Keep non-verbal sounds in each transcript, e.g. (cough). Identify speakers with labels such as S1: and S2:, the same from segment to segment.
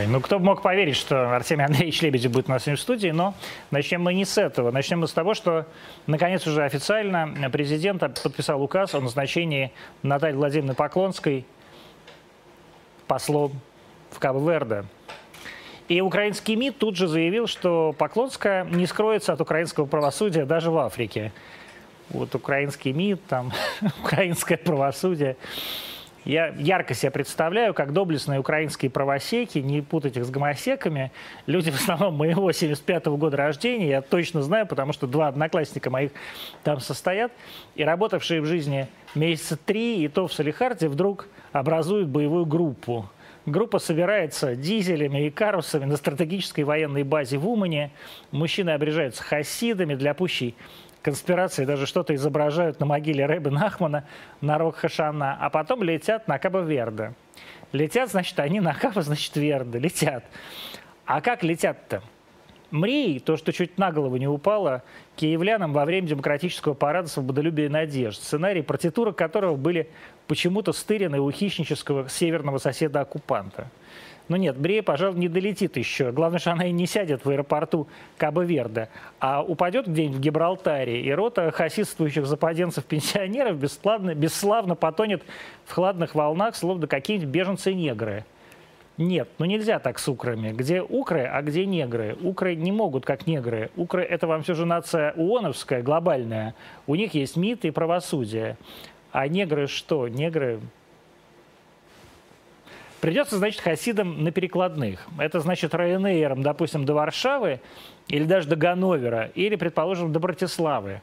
S1: мой. Ну, кто бы мог поверить, что Артемий Андреевич Лебедев будет у нас в студии, но начнем мы не с этого. Начнем мы с того, что, наконец, уже официально президент подписал указ о назначении Натальи Владимировны Поклонской послом в Кабо-Верде. И украинский МИД тут же заявил, что Поклонская не скроется от украинского правосудия даже в Африке. Вот украинский МИД, там, (laughs) украинское правосудие. Я ярко себе представляю, как доблестные украинские правосеки, не путать их с гомосеками, люди в основном моего 75 -го года рождения, я точно знаю, потому что два одноклассника моих там состоят, и работавшие в жизни месяца три, и то в Салихарде, вдруг образуют боевую группу. Группа собирается дизелями и карусами на стратегической военной базе в Умане. Мужчины обрежаются хасидами для пущей конспирации даже что-то изображают на могиле Рэбе Нахмана на рок Хашана, а потом летят на Кабо-Верде. Летят, значит, они на Кабо, значит, Верде, летят. А как летят-то? Мрей, то, что чуть на голову не упало, киевлянам во время демократического парада свободолюбия и надежд, сценарий, партитура которого были почему-то стырены у хищнического северного соседа-оккупанта. Ну нет, Брея, пожалуй, не долетит еще. Главное, что она и не сядет в аэропорту Кабо-Верде, а упадет где-нибудь в Гибралтаре, и рота хасидствующих западенцев-пенсионеров бесславно, бесславно потонет в хладных волнах, словно какие-нибудь беженцы-негры. Нет, ну нельзя так с украми. Где укры, а где негры? Укры не могут, как негры. Укры – это вам все же нация УОНовская, глобальная. У них есть МИД и правосудие. А негры что? Негры Придется, значит, хасидам на перекладных. Это значит Ryanair, допустим, до Варшавы или даже до Ганновера, или, предположим, до Братиславы.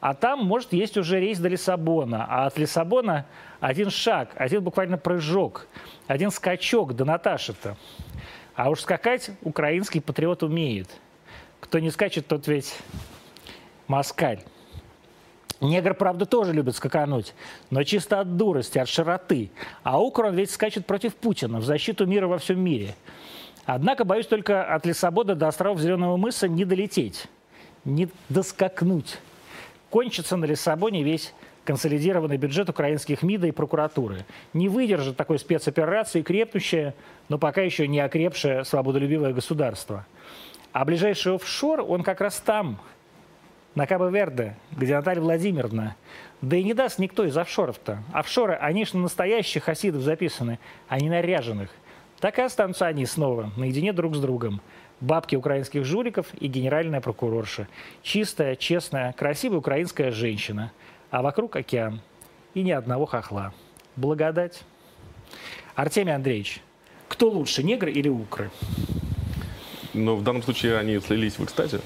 S1: А там, может, есть уже рейс до Лиссабона. А от Лиссабона один шаг, один буквально прыжок, один скачок до Наташи-то. А уж скакать украинский патриот умеет. Кто не скачет, тот ведь москаль. Негр, правда, тоже любит скакануть, но чисто от дурости, от широты. А Укрон ведь скачет против Путина в защиту мира во всем мире. Однако, боюсь, только от Лиссабона до островов Зеленого мыса не долететь, не доскакнуть. Кончится на Лиссабоне весь консолидированный бюджет украинских МИДа и прокуратуры. Не выдержит такой спецоперации крепнущее, но пока еще не окрепшее свободолюбивое государство. А ближайший офшор, он как раз там – на Кабо-Верде, где Наталья Владимировна. Да и не даст никто из офшоров-то. Офшоры, они же на настоящих хасидов записаны, а не наряженных. Так и останутся они снова, наедине друг с другом. Бабки украинских жуликов и генеральная прокурорша. Чистая, честная, красивая украинская женщина. А вокруг океан. И ни одного хохла. Благодать. Артемий Андреевич, кто лучше, негры или укры?
S2: Ну, в данном случае они слились в экстазе.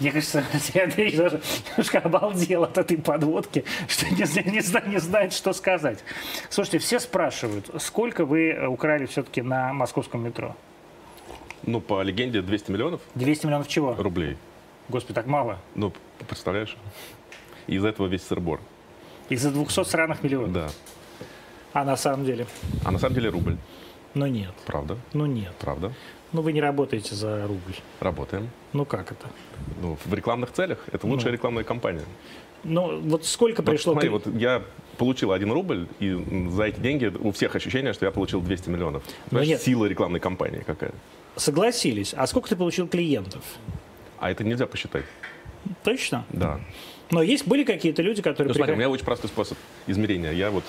S1: Мне кажется, (laughs) Андрей даже немножко обалдел от этой подводки, что не, не, не, знает, что сказать. Слушайте, все спрашивают, сколько вы украли все-таки на московском метро?
S2: Ну, по легенде, 200 миллионов.
S1: 200 миллионов чего?
S2: Рублей.
S1: Господи, так мало.
S2: Ну, представляешь? Из-за этого весь сырбор.
S1: Из-за 200 сраных миллионов?
S2: Да.
S1: А на самом деле?
S2: А на самом деле рубль.
S1: Ну нет.
S2: Правда?
S1: Ну нет.
S2: Правда.
S1: Ну вы не работаете за рубль.
S2: Работаем.
S1: Ну как это?
S2: Ну, в рекламных целях. Это лучшая ну. рекламная кампания.
S1: Ну, вот сколько вот, пришло...
S2: Смотри, вот я получил один рубль, и за эти деньги у всех ощущение, что я получил 200 миллионов. Ну, Знаешь, нет. сила рекламной кампании какая.
S1: Согласились. А сколько ты получил клиентов?
S2: А это нельзя посчитать.
S1: Точно?
S2: Да.
S1: Но есть были какие-то люди, которые...
S2: Ну, смотри, у меня очень простой способ измерения. Я вот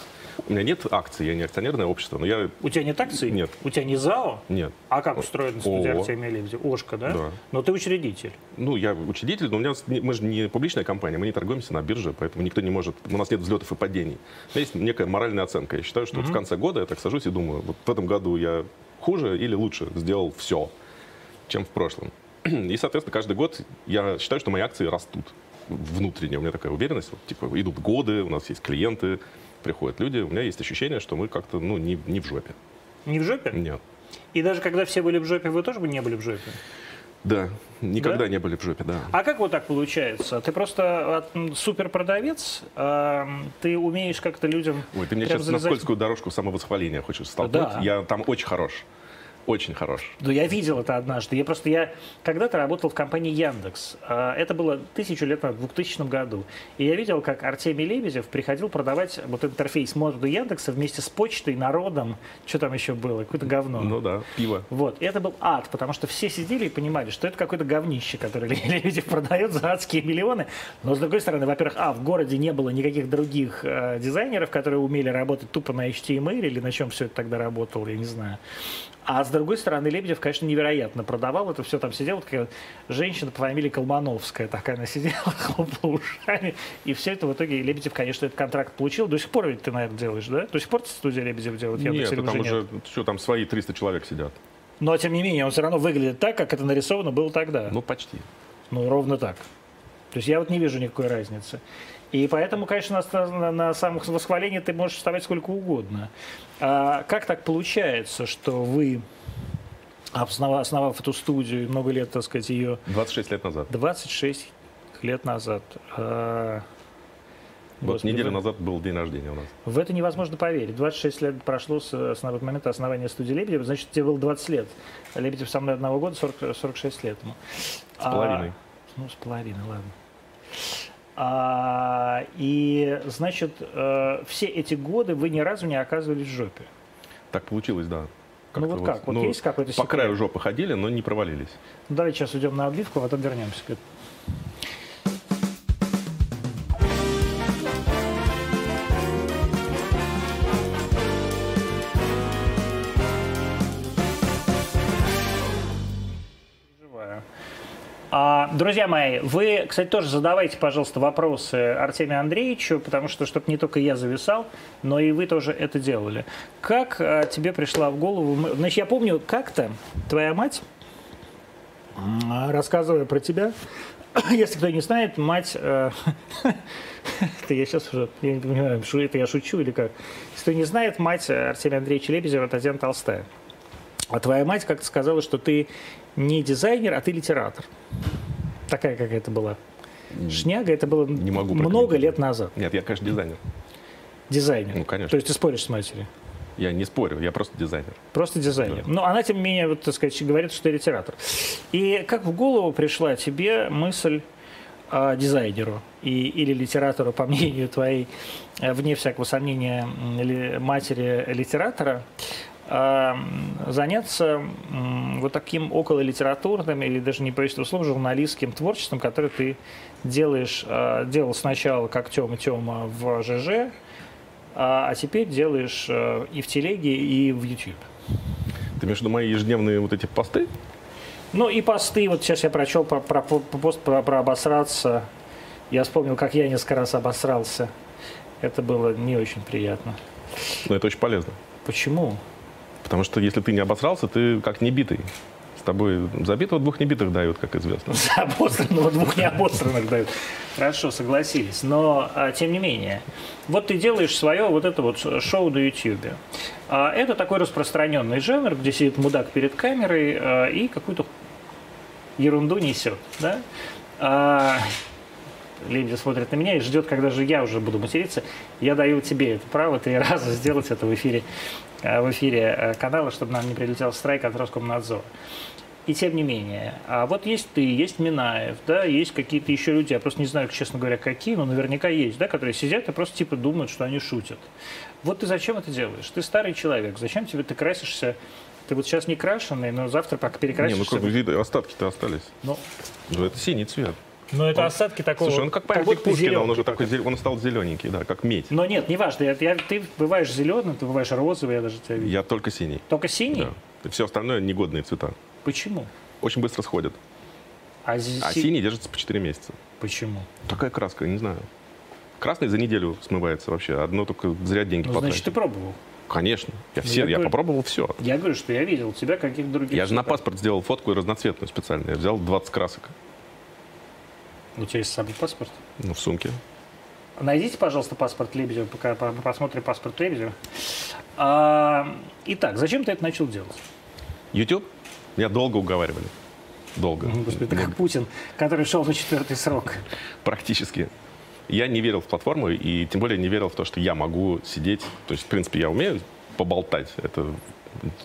S2: у меня нет акций, я не акционерное общество, но я...
S1: У тебя нет акций?
S2: Нет.
S1: У тебя не ЗАО?
S2: Нет.
S1: А как устроена студия Артемия Лебедева? ОШКО, да?
S2: Да.
S1: Но ты учредитель.
S2: Ну, я учредитель, но у меня, мы же не публичная компания, мы не торгуемся на бирже, поэтому никто не может, у нас нет взлетов и падений. У меня есть некая моральная оценка. Я считаю, что mm-hmm. вот в конце года я так сажусь и думаю, вот в этом году я хуже или лучше сделал все, чем в прошлом. (clears throat) И, соответственно, каждый год я считаю, что мои акции растут внутренне. У меня такая уверенность. Вот, типа, идут годы, у нас есть клиенты, приходят люди, у меня есть ощущение, что мы как-то ну, не, не в жопе.
S1: Не в жопе?
S2: Нет.
S1: И даже когда все были в жопе, вы тоже бы не были в жопе?
S2: Да, никогда да? не были в жопе, да.
S1: А как вот так получается? Ты просто супер продавец, а ты умеешь как-то людям...
S2: Ой, ты мне сейчас залезать... на скользкую дорожку самовосхваления хочешь столкнуть. Да. Я там очень хорош. Очень хорош.
S1: Ну, я видел это однажды. Я просто, я когда-то работал в компании Яндекс. А, Это было тысячу лет назад, в 2000 году. И я видел, как Артемий Лебедев приходил продавать вот интерфейс моду Яндекса вместе с почтой, народом, что там еще было, какое-то говно.
S2: Ну да, пиво.
S1: Вот, и это был ад, потому что все сидели и понимали, что это какое-то говнище, которое (laughs) Лебедев продает за адские миллионы. Но, с другой стороны, во-первых, а, в городе не было никаких других э, дизайнеров, которые умели работать тупо на HTML или на чем все это тогда работало, я не знаю. А с другой стороны, Лебедев, конечно, невероятно продавал это все. Там сидела такая женщина по фамилии Колмановская, такая она сидела, (laughs) хлопала ушами. И все это в итоге Лебедев, конечно, этот контракт получил. До сих пор ведь ты, наверное, делаешь, да? До сих пор студия Лебедев делает?
S2: Нет,
S1: Яндекс, или
S2: там
S1: уже
S2: уже,
S1: нет?
S2: что там, свои 300 человек сидят.
S1: Но, тем не менее, он все равно выглядит так, как это нарисовано было тогда.
S2: Ну, почти.
S1: Ну, ровно так. То есть я вот не вижу никакой разницы. И поэтому, конечно, на, на, на самых восхвалениях ты можешь вставать сколько угодно. А как так получается, что вы, основав, основав эту студию, много лет, так сказать, ее
S2: 26 лет назад.
S1: 26 лет назад, а,
S2: Вот
S1: Господи,
S2: неделю назад был день рождения у нас.
S1: в это невозможно поверить. 26 лет прошло с, с момента основания студии Лебедева, значит, тебе было 20 лет. А Лебедев со мной одного года, 40, 46 лет.
S2: С половиной.
S1: ну, с половиной, ладно. А, и, значит, э, все эти годы вы ни разу не оказывались в жопе.
S2: Так получилось, да.
S1: Ну вот как? Вот
S2: ну,
S1: есть какой-то
S2: По
S1: секрет?
S2: краю жопы ходили, но не провалились.
S1: Ну, давайте сейчас уйдем на отбивку, а потом вернемся к этому. Друзья мои, вы, кстати, тоже задавайте, пожалуйста, вопросы Артемию Андреевичу, потому что, чтобы не только я зависал, но и вы тоже это делали. Как а, тебе пришла в голову... Значит, я помню, как-то твоя мать, м, рассказывая про тебя, (coughs) если кто не знает, мать... э, (laughs) Это я сейчас уже, я не понимаю, что это я шучу или как. Если кто не знает, мать Артемия Андреевича Лебедева Татьяна Толстая. А твоя мать как-то сказала, что ты не дизайнер, а ты литератор. Такая какая-то была. Шняга, это было
S2: Не могу
S1: много лет назад.
S2: Нет, я, конечно, дизайнер.
S1: Дизайнер.
S2: Ну, конечно.
S1: То есть ты споришь с матерью?
S2: Я не спорю, я просто дизайнер.
S1: Просто дизайнер. Но она, тем не менее, вот, так сказать, говорит, что ты литератор. И как в голову пришла тебе мысль а, дизайнеру и, или литератору, по (laughs) мнению твоей, э, вне всякого сомнения, ли- матери литератора, заняться м, вот таким около литературным или даже не боюсь этого слова, журналистским творчеством, которое ты делаешь, а, делал сначала как Тёма Тёма в ЖЖ, а, а теперь делаешь э, и в телеге, и в YouTube.
S2: Ты имеешь в виду мои ежедневные вот эти посты?
S1: Ну и посты, вот сейчас я прочел про, про, по- пост про, про обосраться. Я вспомнил, как я несколько раз обосрался. Это было не очень приятно.
S2: Но это очень полезно.
S1: Почему?
S2: Потому что если ты не обосрался, ты как небитый. С тобой забитого двух небитых дают, как известно.
S1: За (laughs) обосранного двух необосранных дают. Хорошо, согласились. Но, а, тем не менее, вот ты делаешь свое вот это вот шоу на YouTube. А, это такой распространенный жанр, где сидит мудак перед камерой а, и какую-то ерунду несет. Да? Лебедев смотрит на меня и ждет, когда же я уже буду материться. Я даю тебе это право три (laughs) раза сделать это в эфире, в эфире э, канала, чтобы нам не прилетел страйк от Роскомнадзора. И тем не менее, а вот есть ты, есть Минаев, да, есть какие-то еще люди, я просто не знаю, честно говоря, какие, но наверняка есть, да, которые сидят и просто типа думают, что они шутят. Вот ты зачем это делаешь? Ты старый человек, зачем тебе ты красишься? Ты вот сейчас не крашеный, но завтра пока
S2: Не, ну
S1: перекрасишься.
S2: как бы остатки-то остались.
S1: ну,
S2: Ну, это синий цвет.
S1: Но это
S2: Он-
S1: остатки такого.
S2: Слушай, он как памятник
S1: ты
S2: Пушкина, он уже такой, он стал зелененький, да, как медь.
S1: Но нет, неважно, я, я- ты бываешь зеленым, ты бываешь розовый, я даже тебя видел.
S2: Я только синий.
S1: Только синий?
S2: Да. Все остальное негодные цвета.
S1: Почему?
S2: Очень быстро сходят.
S1: А, зи-
S2: А
S1: си-
S2: синий держится по 4 месяца.
S1: Почему?
S2: Такая краска, не знаю. Красный за неделю смывается вообще. Одно только зря деньги
S1: Ну,
S2: потратил.
S1: значит, ты пробовал.
S2: Конечно. Я,
S1: Ну,
S2: все,
S1: я
S2: я
S1: говорю-
S2: попробовал все.
S1: Я говорю, что я видел тебя каких других.
S2: Я же на паспорт сделал фотку разноцветную специально. Я взял 20 красок.
S1: У тебя есть с собой паспорт?
S2: Ну, в сумке.
S1: Найдите, пожалуйста, паспорт Лебедева, пока по- посмотрим паспорт Лебедева. А, итак, зачем ты это начал делать?
S2: YouTube? Меня долго уговаривали. Долго.
S1: Господи, это
S2: Мне
S1: как Путин, который шел на четвертый срок.
S2: Практически. Я не верил в платформу и тем более не верил в то, что я могу сидеть. То есть, в принципе, я умею поболтать. Это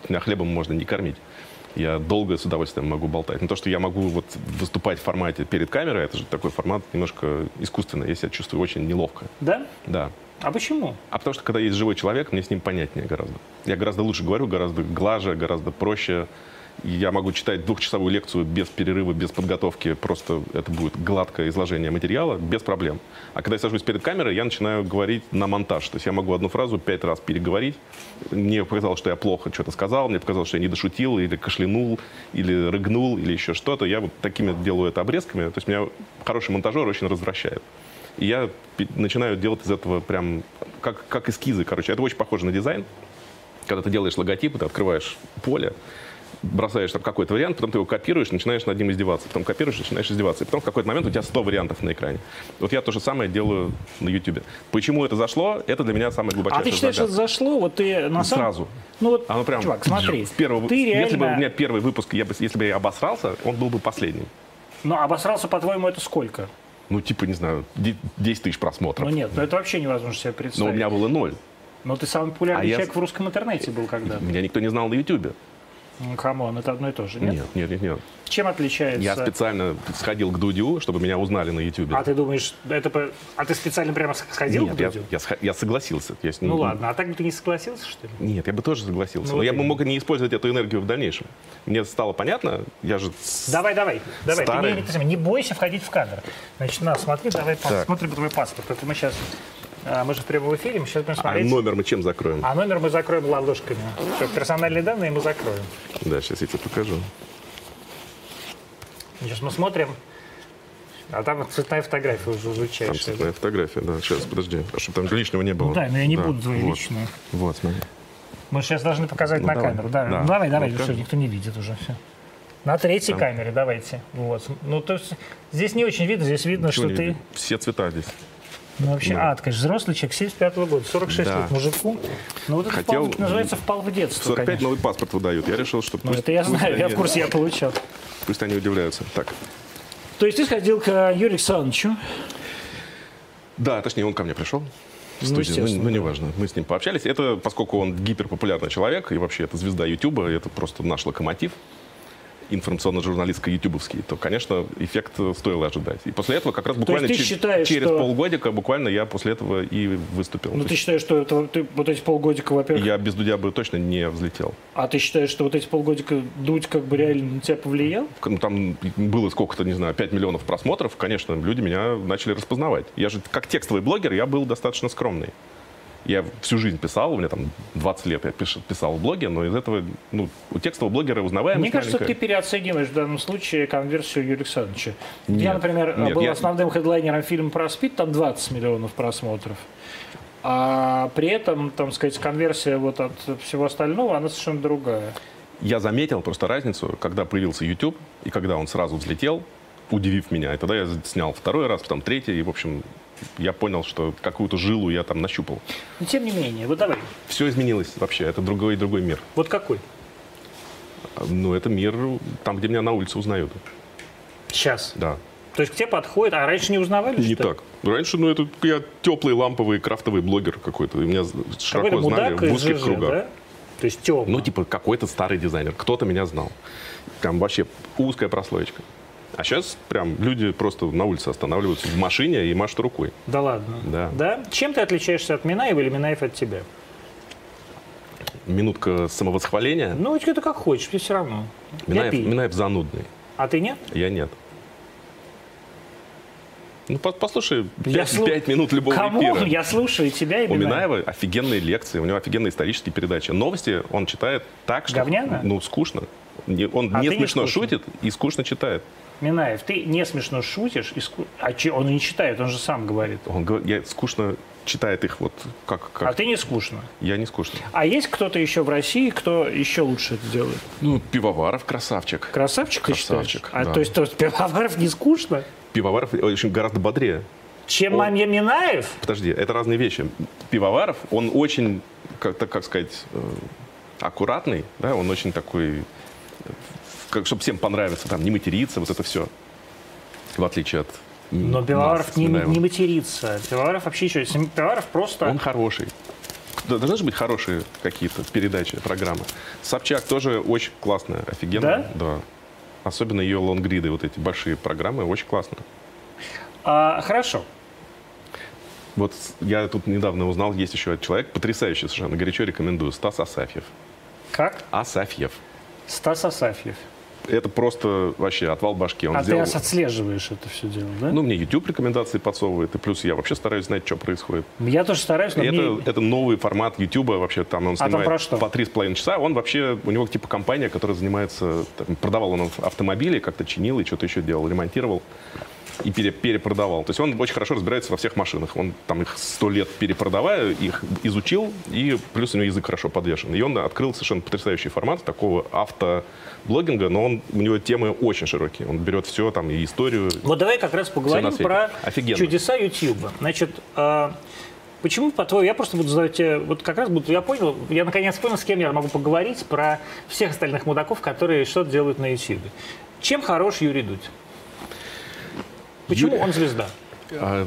S2: Меня хлебом можно не кормить. Я долго с удовольствием могу болтать. Но то, что я могу вот выступать в формате перед камерой, это же такой формат немножко искусственный. Я себя чувствую очень неловко.
S1: Да?
S2: Да.
S1: А почему?
S2: А потому что, когда есть живой человек, мне с ним понятнее гораздо. Я гораздо лучше говорю, гораздо глаже, гораздо проще. Я могу читать двухчасовую лекцию без перерыва, без подготовки. Просто это будет гладкое изложение материала, без проблем. А когда я сажусь перед камерой, я начинаю говорить на монтаж. То есть я могу одну фразу пять раз переговорить. Мне показалось, что я плохо что-то сказал, мне показалось, что я не дошутил, или кашлянул, или рыгнул, или еще что-то. Я вот такими делаю это обрезками. То есть меня хороший монтажер очень развращает. И я начинаю делать из этого прям как, как эскизы, короче. Это очень похоже на дизайн. Когда ты делаешь логотип, ты открываешь поле, бросаешь там какой-то вариант, потом ты его копируешь, начинаешь над ним издеваться. Потом копируешь, начинаешь издеваться. И потом в какой-то момент у тебя 100 вариантов на экране. Вот я то же самое делаю на YouTube. Почему это зашло, это для меня самая
S1: А
S2: глубочайшая
S1: ты считаешь, это
S2: загадка.
S1: зашло? Вот ты на самом...
S2: Сразу.
S1: Ну вот,
S2: Оно прям
S1: чувак, смотри.
S2: первый,
S1: ты реально...
S2: Если бы у меня первый выпуск, я бы, если бы я обосрался, он был бы последним.
S1: Ну, обосрался, по-твоему, это сколько?
S2: Ну, типа, не знаю, де- 10 тысяч просмотров.
S1: Ну нет, ну это вообще невозможно себе
S2: Но
S1: представить.
S2: у меня было ноль.
S1: Но ты самый популярный
S2: А я-
S1: человек в русском интернете был когда-то.
S2: Меня никто не знал на YouTube.
S1: Ну, come on, это одно и то же, нет?
S2: Нет, нет, нет, нет.
S1: Чем отличается?
S2: Я специально сходил к Дудю, чтобы меня узнали на YouTube.
S1: А ты думаешь, это... А ты специально прямо сходил
S2: Нет,
S1: к
S2: я,
S1: Дудю?
S2: я сх- я согласился. Я с ним-
S1: Ну ладно, а так бы ты не согласился, что ли?
S2: Нет, я бы тоже согласился.
S1: Ну,
S2: Но я
S1: вот
S2: бы мог не использовать эту энергию в дальнейшем. Мне стало понятно, я же...
S1: Давай, давай, давай.
S2: Старый.
S1: не, ты сам- не бойся входить в кадр. Значит, на, смотри, давай посмотрим твой паспорт. Это мы сейчас... Мы же в прямом эфире, мы сейчас будем
S2: А
S1: смотреть.
S2: номер мы чем закроем?
S1: А номер мы закроем ладошками. Что, персональные данные мы закроем.
S2: Да, сейчас я тебе покажу.
S1: Сейчас мы смотрим. А там цветная фотография уже
S2: Там
S1: изучаешь.
S2: цветная фотография, да. Сейчас, подожди. А чтобы там лишнего не было.
S1: Ну да, но я не
S2: Да,
S1: буду твои
S2: вот.
S1: личные.
S2: Вот, смотри.
S1: Мы сейчас должны показать
S2: Ну,
S1: на
S2: давай.
S1: камеру. Да.
S2: Да.
S1: Ну, давай, давай,
S2: Ну,
S1: все, никто не видит уже. Все. На третьей камере давайте. Вот. Ну, то есть здесь не очень видно, здесь видно,
S2: Ничего
S1: что ты...
S2: видно. Все цвета здесь.
S1: Ну, вообще,
S2: Да.
S1: а, ты, конечно, взрослый человек, 75 года, 46
S2: Да.
S1: лет мужику. Ну, вот это
S2: Хотел-
S1: впал- называется впал в детство,
S2: 45
S1: конечно.
S2: новый паспорт выдают. Я решил, что
S1: Ну,
S2: пусть,
S1: это я
S2: пусть
S1: знаю, я
S2: они-
S1: в курсе, я получал.
S2: Пусть они удивляются. Так.
S1: То есть ты сходил к э, Юрию Александровичу.
S2: Да, точнее, он ко мне пришел. В
S1: Ну,
S2: студию. Ну, ну,
S1: да.
S2: неважно. Мы с ним пообщались. Это, поскольку он гиперпопулярный человек, и вообще это звезда Ютуба, это просто наш локомотив информационно-журналистско ютубовский, то, конечно, эффект стоило ожидать. И после этого как раз буквально
S1: ты
S2: че-
S1: считаешь,
S2: через
S1: что-
S2: полгодика буквально я после этого и выступил.
S1: Ну, ты считаешь, что это, ты, вот эти полгодика, во-первых,
S2: Я без Дудя бы точно не взлетел.
S1: а ты считаешь, что вот эти полгодика Дудь как бы реально на тебя повлиял?
S2: Ну, Там было сколько-то, не знаю, 5 миллионов просмотров. Конечно, люди меня начали распознавать. Я же, как текстовый блогер, я был достаточно скромный. Я всю жизнь писал, у меня там 20 лет я писал в блоге, но из этого, ну, у текстового блогера узнаваемость
S1: Мне кажется, ты
S2: маленькая.
S1: переоцениваешь в данном случае конверсию Юрия Александровича. я,
S2: Нет,
S1: например,
S2: нет,
S1: был
S2: я-
S1: основным хедлайнером фильма про СПИД, там 20 миллионов просмотров. А при этом, там сказать, конверсия вот от всего остального, она совершенно другая.
S2: Я заметил просто разницу, когда появился YouTube, и когда он сразу взлетел, удивив меня. И тогда я снял второй раз, потом третий, и, в общем, я понял, что какую-то жилу я там нащупал.
S1: Но тем не менее, вот давай,
S2: Все изменилось вообще, это другой другой мир.
S1: вот какой?
S2: Ну, это мир там, где меня на улице узнают.
S1: Сейчас.
S2: Да.
S1: То есть к тебе подходит, а раньше не узнавали?
S2: Не
S1: что
S2: так. Раньше, ну, это я теплый, ламповый, крафтовый блогер какой-то. И меня широко знали в узких
S1: ЖЖ,
S2: кругах.
S1: да? То есть темный.
S2: Ну, типа, какой-то старый дизайнер. Кто-то меня знал. Там вообще узкая прослоечка. А сейчас прям люди просто на улице останавливаются в машине и машут рукой.
S1: Да ладно.
S2: Да.
S1: Чем ты отличаешься от Минаева или Минаев от тебя?
S2: Минутка самовосхваления.
S1: Ну, это как хочешь, мне все равно.
S2: Минаев. Минаев занудный.
S1: А ты нет?
S2: Я нет. Ну, по- послушай,
S1: Я
S2: пять,
S1: слу-
S2: минут любого
S1: Кому?
S2: эфира.
S1: Я слушаю тебя и
S2: У
S1: Минаева.
S2: Офигенные лекции, у него офигенные исторические передачи. Новости он читает так, что...
S1: Говняно?
S2: Ну, скучно. Не- Он
S1: А
S2: не
S1: не
S2: смешно
S1: скучно?
S2: шутит и скучно читает.
S1: Минаев, ты не смешно шутишь, и ску- а че- он не читает, он же сам говорит.
S2: Он говорит, я скучно читает их вот как... как...
S1: А ты не скучно.
S2: Я не скучно.
S1: А есть кто-то еще в России, кто еще лучше это делает?
S2: Ну, Пивоваров красавчик.
S1: Красавчик,
S2: Красавчик?
S1: А
S2: да.
S1: то есть, то есть Пивоваров не скучно?
S2: Пивоваров очень гораздо бодрее.
S1: Чем
S2: Он-
S1: Мамья Минаев?
S2: Подожди, это разные вещи. Пивоваров, он очень, как, так, как сказать, э, аккуратный, да, он очень такой, э, как, чтобы всем понравиться, там, не материться, вот это все. В отличие от
S1: Но Пивоваров не, не матерится. Пивоваров вообще еще... Пивоваров просто...
S2: Он хороший. должны же быть хорошие какие-то передачи, программы. Собчак тоже очень классная, офигенная.
S1: Да?
S2: Да. Особенно ее лонгриды, вот эти большие программы, очень классно.
S1: А, хорошо.
S2: Вот я тут недавно узнал, есть еще человек, потрясающий совершенно, горячо рекомендую, Стас Асафьев.
S1: Как?
S2: Асафьев.
S1: Стас Асафьев.
S2: Это просто вообще отвал башки. Он
S1: а
S2: сделал...
S1: ты отслеживаешь это все дело, да?
S2: Ну, мне YouTube рекомендации подсовывает, и плюс я вообще стараюсь знать, что происходит.
S1: я тоже стараюсь, но
S2: И
S1: мне...
S2: это, это новый формат YouTube, вообще там он
S1: А там
S2: снимает
S1: про что?
S2: по три с половиной часа. Он вообще, у него типа компания, которая занимается, там, продавал он автомобили, как-то чинил и что-то еще делал, ремонтировал и пере- перепродавал. То есть он очень хорошо разбирается во всех машинах. Он там их сто лет перепродавая, их изучил, и плюс у него язык хорошо подвешен. И он открыл совершенно потрясающий формат такого автоблогинга, но он, у него темы очень широкие. Он берет все, там, и историю.
S1: Вот давай как раз поговорим про
S2: Офигенно.
S1: чудеса YouTube. Значит, а, почему, по-твоему, я просто буду задавать тебе, вот как раз буду, я понял, я наконец понял, с кем я могу поговорить про всех остальных мудаков, которые что-то делают на YouTube. Чем хорош Юрий Дудь? Почему
S2: Юрий-
S1: он звезда?
S2: А,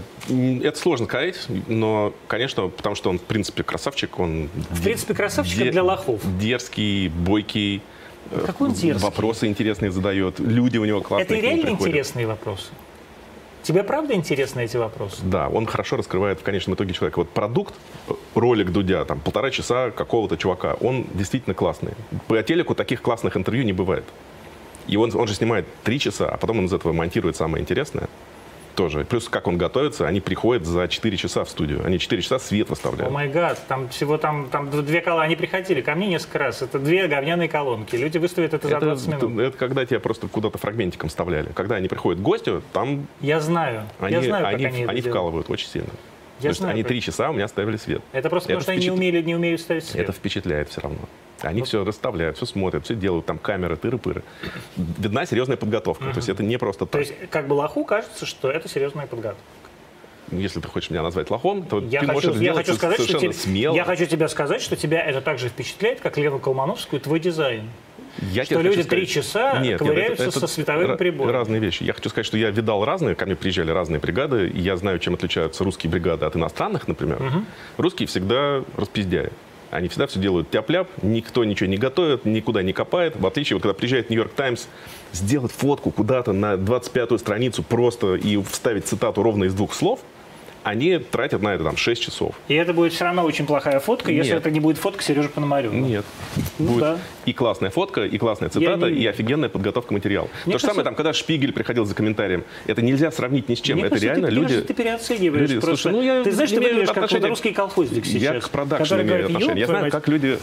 S2: Это сложно сказать, но, конечно, потому что он, в принципе, красавчик, он
S1: В принципе, красавчик
S2: де-
S1: для лохов.
S2: дерзкий, бойкий, э,
S1: Какой он дерзкий?
S2: вопросы интересные задает, люди у него классные.
S1: Это реально интересные вопросы? Тебе правда интересны эти вопросы?
S2: Да, он хорошо раскрывает в конечном итоге человека. Вот продукт, э, ролик Дудя, там полтора часа какого-то чувака, он действительно классный. По телеку таких классных интервью не бывает. И он, он же снимает три часа, а потом он из этого монтирует самое интересное. Тоже. Плюс, как он готовится, они приходят за 4 часа в студию. Они 4 часа свет
S1: О
S2: выставляют.
S1: май гад, там всего там, там две колонки. Они приходили ко мне несколько раз. Это две говняные колонки. Люди выставят это за
S2: это,
S1: 20 минут.
S2: это когда тебя просто куда-то фрагментиком вставляли. Когда они приходят к гостю, там
S1: Я знаю.
S2: они,
S1: я знаю,
S2: они,
S1: как они, это
S2: они
S1: делают.
S2: вкалывают очень сильно.
S1: Я
S2: То есть
S1: знаю,
S2: они три часа у меня ставили свет.
S1: Это просто потому, что они не
S2: впечат-
S1: умели, не умеют ставить свет.
S2: Это впечатляет все равно. Они все расставляют, все смотрят, все делают, там камеры, тыры-пыры. Видна серьезная подготовка. То есть это не просто
S1: То
S2: так.
S1: есть, как бы лоху кажется, что это серьезная подготовка.
S2: Если ты хочешь меня назвать лохом, то
S1: Я
S2: ты
S1: хочу,
S2: можешь
S1: я хочу сказать, что
S2: совершенно
S1: те-
S2: смело.
S1: я хочу тебя сказать, что тебя это также впечатляет, как Лену Колмановскую, твой дизайн.
S2: Я
S1: что люди три часа
S2: Нет, нет,
S1: ковыряются
S2: это- это
S1: со световыми
S2: ра-
S1: приборами.
S2: Разные вещи. Я хочу сказать, что я видал разные, ко мне приезжали разные бригады, и я знаю, чем отличаются русские бригады от иностранных, например. Русские всегда распиздяи. Они всегда все делают тяп-ляп, никто ничего не готовит, никуда не копает. В отличие, вот, когда приезжает Нью-Йорк Таймс, сделать фотку куда-то на 25-ю страницу просто и вставить цитату ровно из двух слов, они тратят на это там 6 часов.
S1: И это будет все равно очень плохая фотка, если
S2: Нет.
S1: это не будет фотка Сережи Пономарева.
S2: Нет.
S1: Ну
S2: Будет
S1: да.
S2: и классная фотка, и классная цитата,
S1: не-
S2: и офигенная подготовка материала.
S1: Мне
S2: То же самое, там, когда Шпигель приходил за комментарием, это нельзя сравнить ни с чем.
S1: Мне
S2: это
S1: кажется,
S2: реально
S1: ты,
S2: люди...
S1: кажется, ты переоцениваешь
S2: люди-
S1: просто.
S2: Слушай, ну я
S1: ты знаешь, ты выглядишь как
S2: отношение-
S1: русский колхозник сейчас.
S2: Я к продакшну
S1: который
S2: имею
S1: говорит,
S2: отношение. Я
S1: «Ёб твою
S2: знаю,
S1: мать».
S2: как люди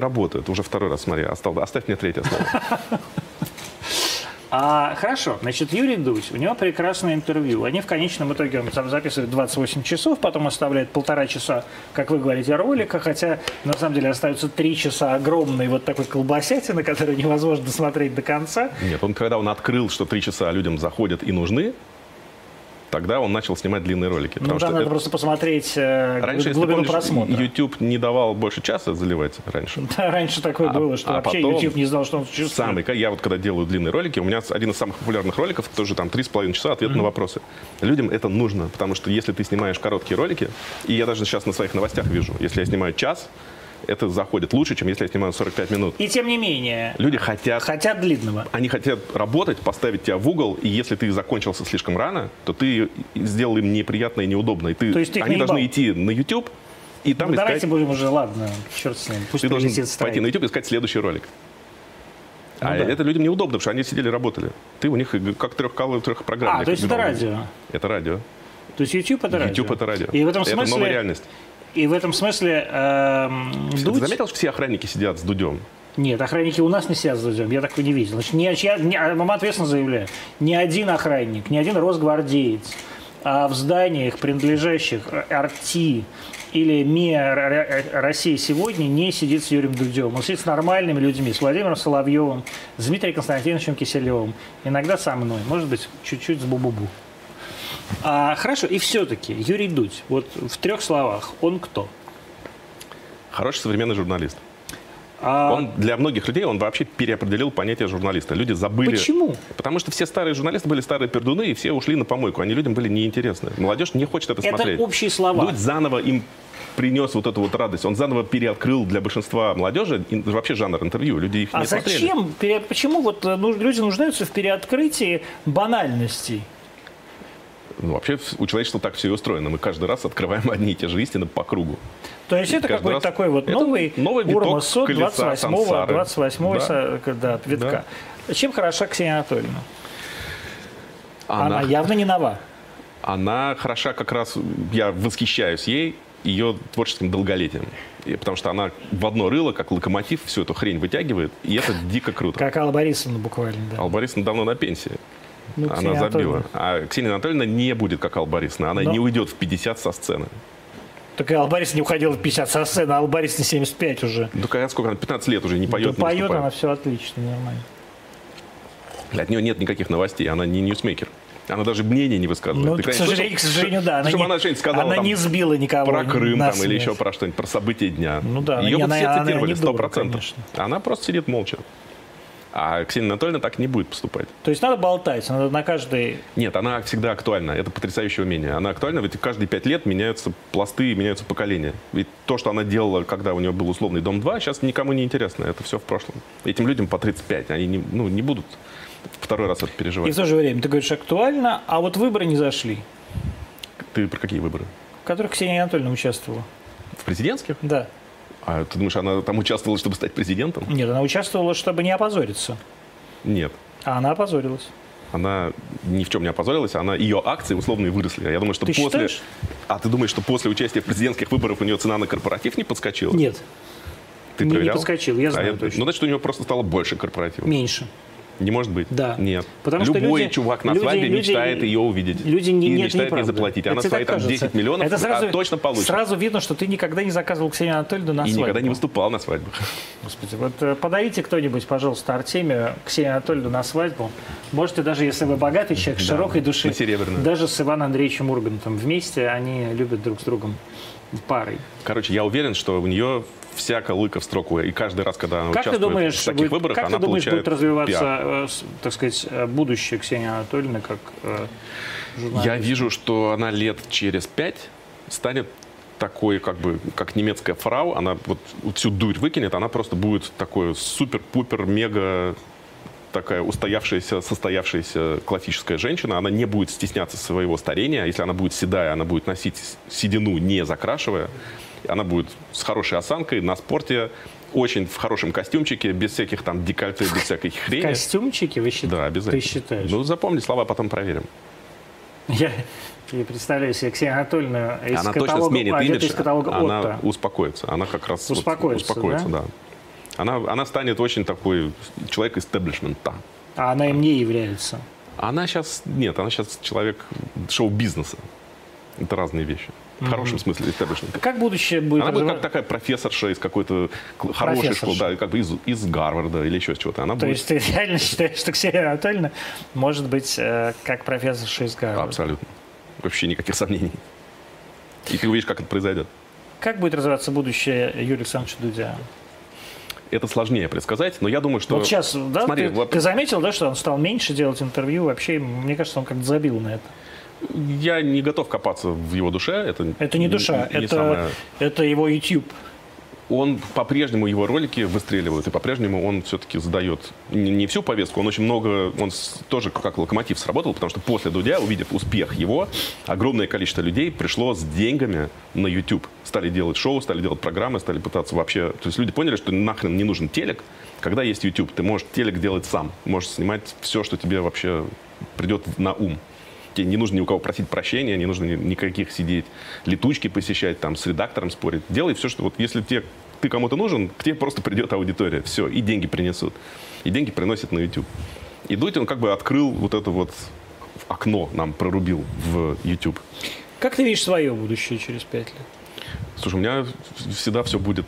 S2: работают. Уже второй раз, смотри, остав- оставь мне третье слово. (laughs)
S1: А, хорошо, значит, Юрий Дудь, у него прекрасное интервью. Они в конечном итоге, он там записывает 28 часов, потом оставляет полтора часа, как вы говорите, ролика, хотя на самом деле остаются три часа огромной вот такой колбасятины, которую невозможно досмотреть до конца.
S2: Нет, он когда он открыл, что три часа людям заходят и нужны, тогда он начал снимать длинные ролики.
S1: Ну,
S2: что
S1: надо
S2: это-
S1: просто посмотреть э,
S2: Раньше, если
S1: глубину
S2: помнишь,
S1: просмотра.
S2: YouTube не давал больше часа заливать раньше. (laughs)
S1: Да, раньше такое
S2: А-
S1: было, что
S2: а
S1: вообще
S2: потом
S1: YouTube не знал, что он существует.
S2: Самый, я вот когда делаю длинные ролики, у меня один из самых популярных роликов, тоже там три с половиной часа ответ на вопросы. Людям это нужно, потому что если ты снимаешь короткие ролики, и я даже сейчас на своих новостях вижу, если я снимаю час, это заходит лучше, чем если я снимаю 45 минут.
S1: И тем не менее,
S2: Люди хотят
S1: хотят длинного.
S2: они хотят работать, поставить тебя в угол, и если ты закончился слишком рано, то ты сделал им неприятно и неудобно. И ты,
S1: То есть ты
S2: они должны идти на YouTube и там
S1: Ну,
S2: искать...
S1: давайте будем уже, ладно, черт с ним, пусть
S2: Ты должен
S1: страйк.
S2: пойти на YouTube и искать следующий ролик. а
S1: Ну да.
S2: это людям неудобно, потому что они сидели работали. Ты у них как трехкаловый трехпрограммник.
S1: А, то есть это радио.
S2: Это радио.
S1: То есть YouTube это радио.
S2: YouTube это радио.
S1: И в этом
S2: это
S1: смысле,
S2: новая реальность.
S1: И в этом смысле
S2: Ты
S1: Дудь...
S2: заметил, что все охранники сидят с Дудем?
S1: Нет, охранники у нас не сидят за Дудем, я такого не видел. Значит, ни, я, ни- а, вам ответственно заявляю, ни один охранник, ни один росгвардеец а в зданиях, принадлежащих Арти или МИА России сегодня, не сидит с Юрием Дудем. Он сидит с нормальными людьми, с Владимиром Соловьевым, с Дмитрием Константиновичем Киселевым, иногда со мной, может быть, чуть-чуть с Бубубу. А, хорошо, и все-таки Юрий Дудь, вот в трех словах, он кто?
S2: Хороший современный журналист.
S1: А,
S2: Он для многих людей он вообще переопределил понятие журналиста. Люди забыли.
S1: Почему?
S2: Потому что все старые журналисты были старые пердуны, и все ушли на помойку. Они людям были неинтересны. Молодежь не хочет это,
S1: Это
S2: смотреть.
S1: общие слова.
S2: Дудь заново им принес вот эту вот радость. Он заново переоткрыл для большинства молодежи вообще жанр интервью. Люди их
S1: А
S2: не смотрели.
S1: зачем? Пере- Почему вот э, люди нуждаются в переоткрытии банальностей?
S2: Ну, вообще у человечества так все и устроено. Мы каждый раз открываем одни и те же истины по кругу.
S1: То есть это
S2: Каждый
S1: какой-то
S2: раз-
S1: такой вот
S2: это
S1: новый,
S2: новый колеса
S1: 28-го,
S2: сансары.
S1: 28
S2: Да.
S1: да, витка. Чем хороша Ксения Анатольевна?
S2: Она,
S1: Она явно не нова.
S2: она хороша как раз, я восхищаюсь ей, ее творческим долголетием. И потому что она в одно рыло, как локомотив, всю эту хрень вытягивает, и это дико круто.
S1: Как Алла Борисовна буквально, да.
S2: Алла Борисовна давно на пенсии.
S1: Ну,
S2: она
S1: Ксения
S2: забила.
S1: Анатольевна.
S2: А Ксения Анатольевна не будет как Алла Борисовна. Она
S1: Но-
S2: не уйдет в 50 со сцены.
S1: Так и Борисовна не уходила в 50 со сцены, а Алла Борисовна 75 уже.
S2: Ну, какая- сколько она, 15 лет уже не поет,
S1: да
S2: не
S1: поет она все отлично, нормально.
S2: От нее нет никаких новостей, она не ньюсмейкер. Она даже мнение не высказывает.
S1: Ну,
S2: Ты
S1: к сожалению, к
S2: слышал,
S1: сожалению, да. Она,
S2: чтобы
S1: не,
S2: она что-нибудь сказала
S1: она
S2: там
S1: не сбила никого
S2: про Крым
S1: на
S2: там, или еще про что-нибудь, про события дня.
S1: Ну да,
S2: Ее
S1: не,
S2: бы
S1: она-
S2: все
S1: она
S2: цитировали, 100%.
S1: конечно.
S2: Она просто сидит молча. А Ксения Анатольевна так не будет поступать.
S1: То есть надо болтать, надо на каждой...
S2: Нет, она всегда актуальна. Это потрясающее умение. Она актуальна, ведь каждые пять лет меняются пласты и меняются поколения. Ведь то, что она делала, когда у нее был условный Дом-2, сейчас никому не интересно. Это все в прошлом. Этим людям по 35. Они не, ну, не будут второй раз это
S1: И
S2: переживать.
S1: в то же время ты говоришь актуально, а вот выборы не зашли,
S2: Ты про какие выборы?
S1: в которых Ксения Анатольевна участвовала.
S2: В президентских?
S1: Да.
S2: А ты думаешь, она там участвовала, чтобы стать президентом?
S1: Нет, она участвовала, чтобы не опозориться.
S2: Нет.
S1: А она опозорилась.
S2: Она ни в чем не опозорилась, она, ее акции условные выросли. Я думаю, что
S1: Ты
S2: после...
S1: считаешь?
S2: А ты думаешь, что после участия в президентских выборах у нее цена на корпоратив не подскочила?
S1: Нет,
S2: Ты
S1: не- не
S2: проверял?
S1: подскочила, я
S2: А
S1: знаю
S2: я-
S1: точно.
S2: Ну, значит, у нее просто стало больше корпоративов.
S1: меньше.
S2: Не может быть?
S1: Да.
S2: Нет.
S1: Потому что
S2: Любой
S1: люди-
S2: чувак на
S1: люди-
S2: свадьбе
S1: люди-
S2: мечтает ее увидеть.
S1: Люди не,
S2: и
S1: нет,
S2: мечтает ей
S1: неправда.
S2: заплатить.
S1: Это
S2: Она свои там
S1: кажется.
S2: 10 миллионов
S1: Это сразу,
S2: а точно получит.
S1: Сразу видно, что ты никогда не заказывал Ксению Анатольевну на
S2: и
S1: свадьбу.
S2: никогда не выступал на свадьбах.
S1: Господи, вот э, подарите кто-нибудь, пожалуйста, Артемию, Ксению Анатольевну на свадьбу. Можете даже, если вы богатый человек,
S2: Да,
S1: широкой души,
S2: на Серебряную.
S1: даже с Иваном Андреевичем Ургантом вместе, они любят друг с другом парой.
S2: Короче, я уверен, что у нее вся колыка в строку. И каждый раз, когда она
S1: Как ты
S2: участвует
S1: думаешь,
S2: в таких
S1: будет,
S2: выборах,
S1: как
S2: она
S1: ты думаешь, будет развиваться,
S2: пиар.
S1: э, так сказать, э, будущее Ксении Анатольевны как э, журналист?
S2: Я вижу, что она лет через пять станет такой, как бы, как немецкая фрау, она вот всю дурь выкинет, она просто будет такой супер-пупер, мега такая устоявшаяся, состоявшаяся классическая женщина, она не будет стесняться своего старения. Если она будет седая, она будет носить седину, не закрашивая. Она будет с хорошей осанкой, на спорте, очень в хорошем костюмчике, без всяких там декольте, без всякой хрени.
S1: Костюмчики, вы считаете?
S2: Да, обязательно.
S1: Ты считаешь?
S2: Ну, запомни слова, потом проверим.
S1: Я, я представляю себе Ксения Анатольевна из
S2: она
S1: каталога,
S2: точно сменит
S1: а,
S2: имидж,
S1: из каталога
S2: она
S1: Отто.
S2: успокоится. Она как раз вот
S1: Успокоится,
S2: успокоится,
S1: да?
S2: да. Она, она станет очень такой человек истеблишмента.
S1: А она им не является.
S2: Она сейчас, нет, она сейчас человек шоу-бизнеса. Это разные вещи. В хорошем смысле истеблишмента.
S1: Как будущее будет
S2: Она будет как такая профессорша из какой-то хорошей школы,
S1: Профессорша.
S2: да, как бы из, из Гарварда или еще чего-то. Она
S1: То
S2: будет
S1: есть ты реально считаешь, что Ксения Анатольевна может быть э, как профессор из Гарварда?
S2: абсолютно. Вообще никаких сомнений. И ты увидишь, как это произойдет.
S1: Как будет развиваться будущее Юрия Александровича Дудя?
S2: Это сложнее предсказать, но я думаю, что...
S1: вот сейчас, да,
S2: Смотри,
S1: ты,
S2: вот-
S1: ты заметил, да, что он стал меньше делать интервью? Вообще, мне кажется, он как-то забил на это.
S2: Я не готов копаться в его душе. Это,
S1: Это не душа,
S2: не
S1: это,
S2: самое-
S1: это его YouTube.
S2: Он по-прежнему, его ролики выстреливают, и по-прежнему он все-таки задает не, не всю повестку, он очень много, он с- тоже как локомотив сработал, потому что после Дудя, увидев успех его, огромное количество людей пришло с деньгами на YouTube. Стали делать шоу, стали делать программы, стали пытаться вообще... То есть люди поняли, что нахрен не нужен телек, когда есть YouTube. Ты можешь телек делать сам, можешь снимать все, что тебе вообще придет на ум. Тебе не нужно ни у кого просить прощения, не нужно ни- никаких сидеть, летучки посещать, там, с редактором спорить. Делай все, что... Вот если тебе, ты кому-то нужен, к тебе просто придет аудитория. Все, и деньги принесут. И деньги приносят на YouTube. И Дудь, он как бы открыл вот это вот окно нам прорубил в YouTube.
S1: Как ты видишь свое будущее через пять лет?
S2: Слушай, у меня всегда все будет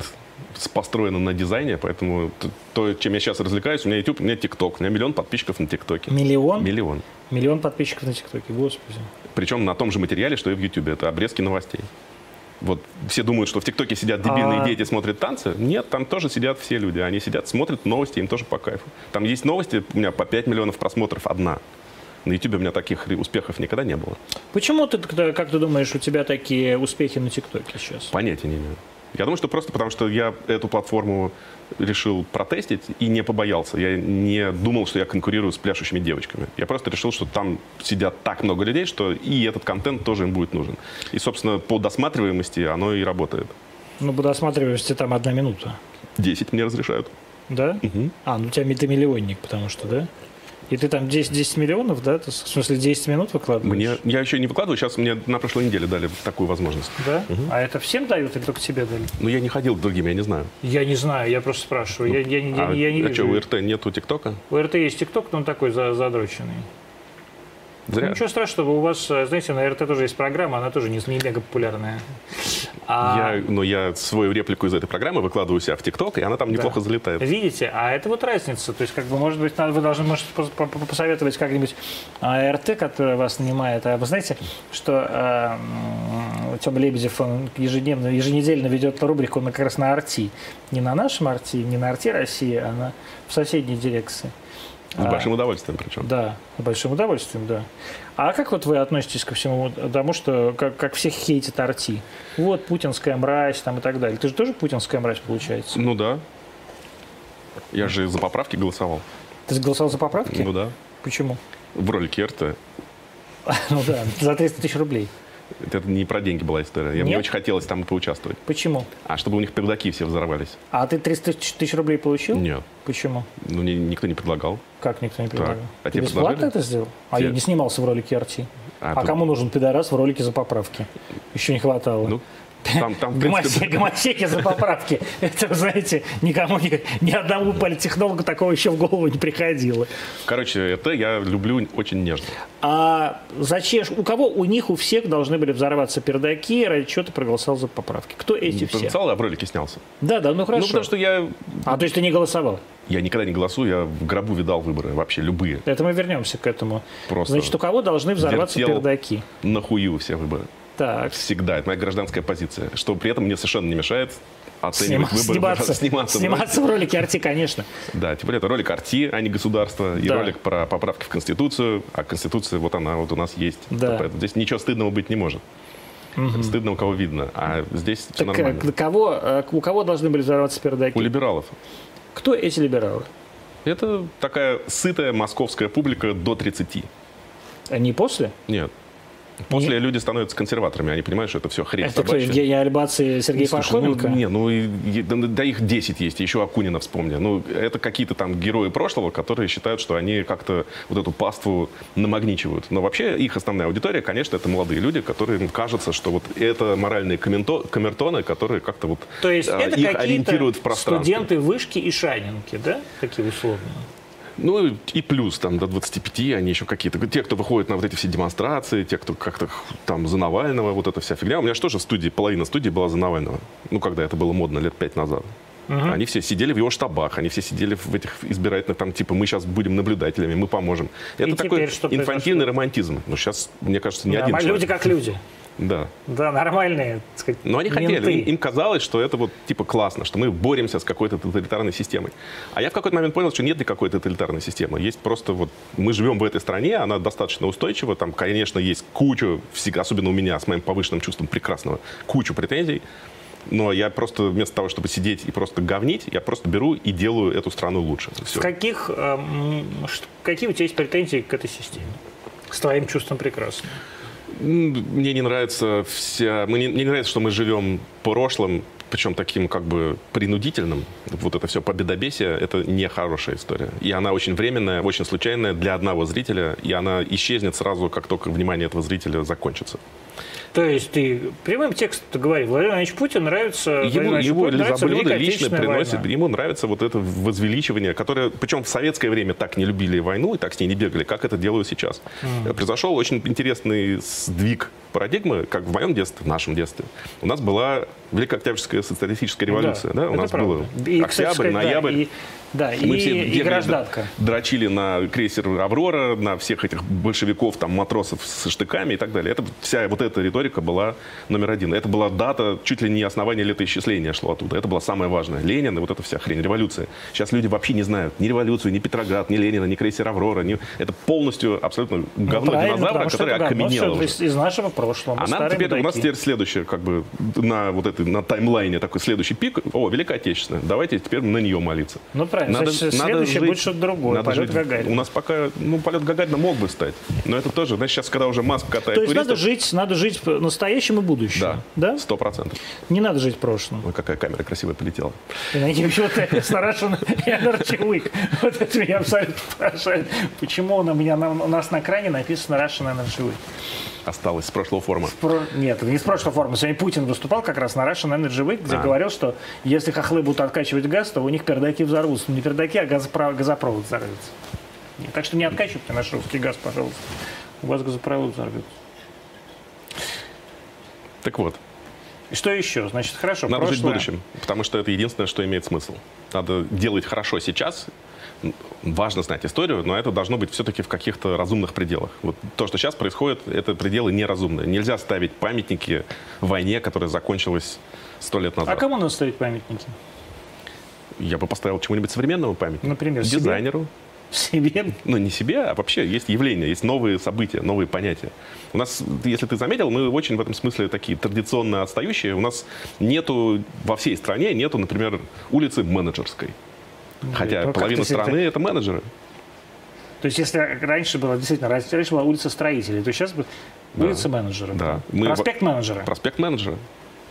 S2: построено на дизайне, поэтому то, чем я сейчас развлекаюсь, у меня YouTube, у меня TikTok, у меня миллион подписчиков на ТикТоке.
S1: Миллион?
S2: Миллион.
S1: Миллион подписчиков на ТикТоке, господи.
S2: Причем на том же материале, что и в Ютубе. Это обрезки новостей. Вот все думают, что в ТикТоке сидят дебильные
S1: А-
S2: дети, смотрят танцы. Нет, там тоже сидят все люди. Они сидят, смотрят новости, им тоже по кайфу. Там есть новости, у меня по 5 миллионов просмотров одна. На YouTube у меня таких успехов никогда не было.
S1: Почему ты, как ты думаешь, у тебя такие успехи на ТикТоке сейчас?
S2: Понятия не имею. Я думаю, что просто потому, что я эту платформу решил протестить и не побоялся. Я не думал, что я конкурирую с пляшущими девочками. Я просто решил, что там сидят так много людей, что и этот контент тоже им будет нужен. И, собственно, по досматриваемости оно и работает.
S1: Ну, по досматриваемости там одна минута.
S2: Десять мне разрешают.
S1: Да?
S2: Угу.
S1: А, ну у тебя ты миллионник, потому что, да? И ты там 10, 10 миллионов, да? Ты, в смысле, 10 минут выкладываешь?
S2: Мне, я еще не выкладываю, сейчас мне на прошлой неделе дали такую возможность.
S1: Да? Угу. А это всем дают или только тебе дали?
S2: Ну, я не ходил к другим, я не знаю.
S1: Я не знаю, я просто спрашиваю. Ну, я, я, я, а, я не
S2: а
S1: вижу.
S2: что, у РТ нету ТикТока?
S1: У РТ есть ТикТок, но он такой задроченный.
S2: Зря.
S1: Ну, ничего страшного, у вас, знаете, на РТ тоже есть программа, она тоже не, не мега популярная.
S2: А... Я, ну, я свою реплику из этой программы выкладываю себя в ТикТок, и она там неплохо да. залетает.
S1: Видите, а это вот разница. То есть, как бы, может быть, вы должны может, посоветовать как-нибудь а, РТ, который вас нанимает. А вы знаете, что э, Тёма Лебедев, он ежедневно, еженедельно ведет рубрику на, как раз на Арти. Не на нашем Арти, не на Арти России, а на, в соседней дирекции.
S2: С а, большим удовольствием причем.
S1: Да, с большим удовольствием, да. А как вот вы относитесь ко всему тому, что как, как всех хейтит Арти? Вот путинская мразь там и так далее. Ты же тоже путинская мразь, получается?
S2: Ну да. Я же за поправки голосовал.
S1: Ты голосовал за поправки?
S2: Ну да.
S1: Почему?
S2: В ролике РТ. (laughs)
S1: Ну да, за 300 тысяч рублей.
S2: Это не про деньги была история. Я, мне очень хотелось там поучаствовать.
S1: Почему?
S2: А чтобы у них пердаки все взорвались.
S1: А ты 300 тысяч рублей получил?
S2: Нет.
S1: Почему?
S2: Ну, мне никто не предлагал.
S1: Как никто не предлагал? Так.
S2: А
S1: ты
S2: тебе
S1: бесплатно это сделал? А
S2: Те...
S1: я не снимался в ролике Арти. А, а
S2: тут...
S1: кому нужен пидорас в ролике за поправки? Еще не хватало.
S2: Ну, там, там,
S1: принципе... Гомосеки за поправки. Это, знаете, никому, ни, ни одному политтехнологу такого еще в голову не приходило.
S2: Короче, это я люблю очень нежно.
S1: А зачем? У кого? У них, у всех должны были взорваться пердаки, ради чего ты проголосовал за поправки. Кто эти все?
S2: Проголосовал, а в ролике снялся.
S1: Да, да, ну хорошо.
S2: Ну, потому что я...
S1: А, то есть ты не голосовал?
S2: Я никогда не голосую, я в гробу видал выборы, вообще любые.
S1: Это мы вернемся к этому.
S2: Просто
S1: Значит, у кого должны взорваться пердаки?
S2: нахую все выборы.
S1: Так.
S2: Всегда. Это моя гражданская позиция. Что при этом мне совершенно не мешает оценивать
S1: Снима,
S2: выборы.
S1: Сниматься, (laughs) сниматься, сниматься в ролике Арти, конечно.
S2: Да, тем более это ролик Арти, а не государство. И да. ролик про поправки в Конституцию. А Конституция, вот она вот у нас есть.
S1: Да.
S2: Поэтому здесь ничего стыдного быть не может. Угу. Стыдно, у кого видно. А здесь
S1: так
S2: все нормально.
S1: Э, кого, э, у кого должны были взорваться пердаки?
S2: У либералов.
S1: Кто эти либералы?
S2: Это такая сытая московская публика до 30.
S1: Они после?
S2: Нет. После не... люди становятся консерваторами, они понимают, что это все хрень
S1: Это кто, Евгений Альбац и Сергей ну, Пархоменко?
S2: Ну, не, ну, и, да, да их 10 есть, еще Акунина вспомни. Ну, это какие-то там герои прошлого, которые считают, что они как-то вот эту паству намагничивают. Но вообще их основная аудитория, конечно, это молодые люди, которым кажется, что вот это моральные комменто... камертоны, которые как-то вот
S1: То есть
S2: а,
S1: это
S2: их ориентируют в пространстве.
S1: студенты вышки и шайнинки, да? Такие условно.
S2: Ну и плюс там до 25 они еще какие-то. Те, кто выходит на вот эти все демонстрации, те, кто как-то там за Навального, вот эта вся фигня. У меня же тоже в студии, половина студии была за Навального. Ну, когда это было модно, лет пять назад. Угу. Они все сидели в его штабах, они все сидели в этих избирательных, там, типа, мы сейчас будем наблюдателями, мы поможем. Это и такой инфантильный произошло? романтизм. Но сейчас, мне кажется, не да, один
S1: Люди
S2: человек.
S1: как люди. (laughs)
S2: Да.
S1: Да, нормальные, так сказать,
S2: Но они менты. хотели, им, им казалось, что это вот типа классно, что мы боремся с какой-то тоталитарной системой. А я в какой-то момент понял, что нет никакой тоталитарной системы. Есть просто вот, мы живем в этой стране, она достаточно устойчива, там, конечно, есть кучу, особенно у меня с моим повышенным чувством прекрасного, кучу претензий, но я просто вместо того, чтобы сидеть и просто говнить, я просто беру и делаю эту страну лучше.
S1: Все. Каких, э, какие у тебя есть претензии к этой системе? С твоим чувством прекрасного?
S2: Мне не нравится вся... Мне не нравится, что мы живем прошлым, причем таким как бы принудительным. Вот это все победобесие, это не хорошая история. И она очень временная, очень случайная для одного зрителя, и она исчезнет сразу, как только внимание этого зрителя закончится.
S1: То есть ты прямым текстом говоришь, Владимир Владимирович Путин нравится...
S2: Ему, его лизоблюдо лично приносит, война. ему нравится вот это возвеличивание, которое, причем в советское время так не любили войну и так с ней не бегали, как это делают сейчас. Mm. Произошел очень интересный сдвиг парадигмы, как в моем детстве, в нашем детстве, у нас была Великая Октябрьская социалистическая революция. Да, да? У нас
S1: правда.
S2: было и, октябрь, кстати, ноябрь. Да, и,
S1: да, Мы и, все и гражданка.
S2: Дрочили на крейсер «Аврора», на всех этих большевиков, там, матросов со штыками и так далее. Это, вся вот эта риторика была номер один. Это была дата, чуть ли не основание летоисчисления шло оттуда. Это была самая важная. Ленин и вот эта вся хрень, революция. Сейчас люди вообще не знают ни революцию, ни Петроград, ни Ленина, ни крейсер «Аврора». Ни... Это полностью абсолютно говно ну, динозавра, который окаменел
S1: уже. из нашего прошлого.
S2: А нам теперь, у нас теперь следующее, как бы, на вот этой, на таймлайне такой следующий пик. О, Великая Отечественная. Давайте теперь на нее молиться.
S1: Ну, правильно. Надо, Значит, надо следующее жить, будет что-то другое.
S2: Надо полет жить. Гагарина. У нас пока, ну, полет Гагарина мог бы стать. Но это тоже, знаешь, сейчас, когда уже Маск катает
S1: То есть туристов, надо жить, надо жить настоящим и будущим.
S2: Да,
S1: да?
S2: сто процентов.
S1: Не надо жить прошлым.
S2: Ой, какая камера красивая полетела.
S1: Почему-то Russian Energy Вот это меня абсолютно поражает. Почему у меня у нас на экране написано Russian Energy Week?
S2: Осталось с прошлого форума.
S1: Про... Нет, не с прошлого форума. Сегодня Путин выступал как раз на Russian Energy Week, где а. говорил, что если хохлы будут откачивать газ, то у них пердаки взорвутся. Ну, не пердаки, а газопровод, газопровод взорвется. Так что не откачивайте наш русский газ, пожалуйста. У вас газопровод взорвется.
S2: Так вот.
S1: И что еще? Значит, хорошо.
S2: Надо прошлое... жить в будущем, потому что это единственное, что имеет смысл. Надо делать хорошо сейчас важно знать историю, но это должно быть все-таки в каких-то разумных пределах. Вот то, что сейчас происходит, это пределы неразумные. Нельзя ставить памятники войне, которая закончилась сто лет назад.
S1: А кому надо ставить памятники?
S2: Я бы поставил чему-нибудь современному памятнику.
S1: Например,
S2: Дизайнеру.
S1: Себе?
S2: Ну, не себе, а вообще есть явления, есть новые события, новые понятия. У нас, если ты заметил, мы очень в этом смысле такие традиционно отстающие. У нас нету, во всей стране нету, например, улицы менеджерской. Хотя ну, половина страны это... это менеджеры.
S1: То есть, если раньше была действительно раньше была улица строителей, то сейчас да. улица менеджеров.
S2: Да.
S1: Мы проспект менеджера.
S2: Проспект менеджера.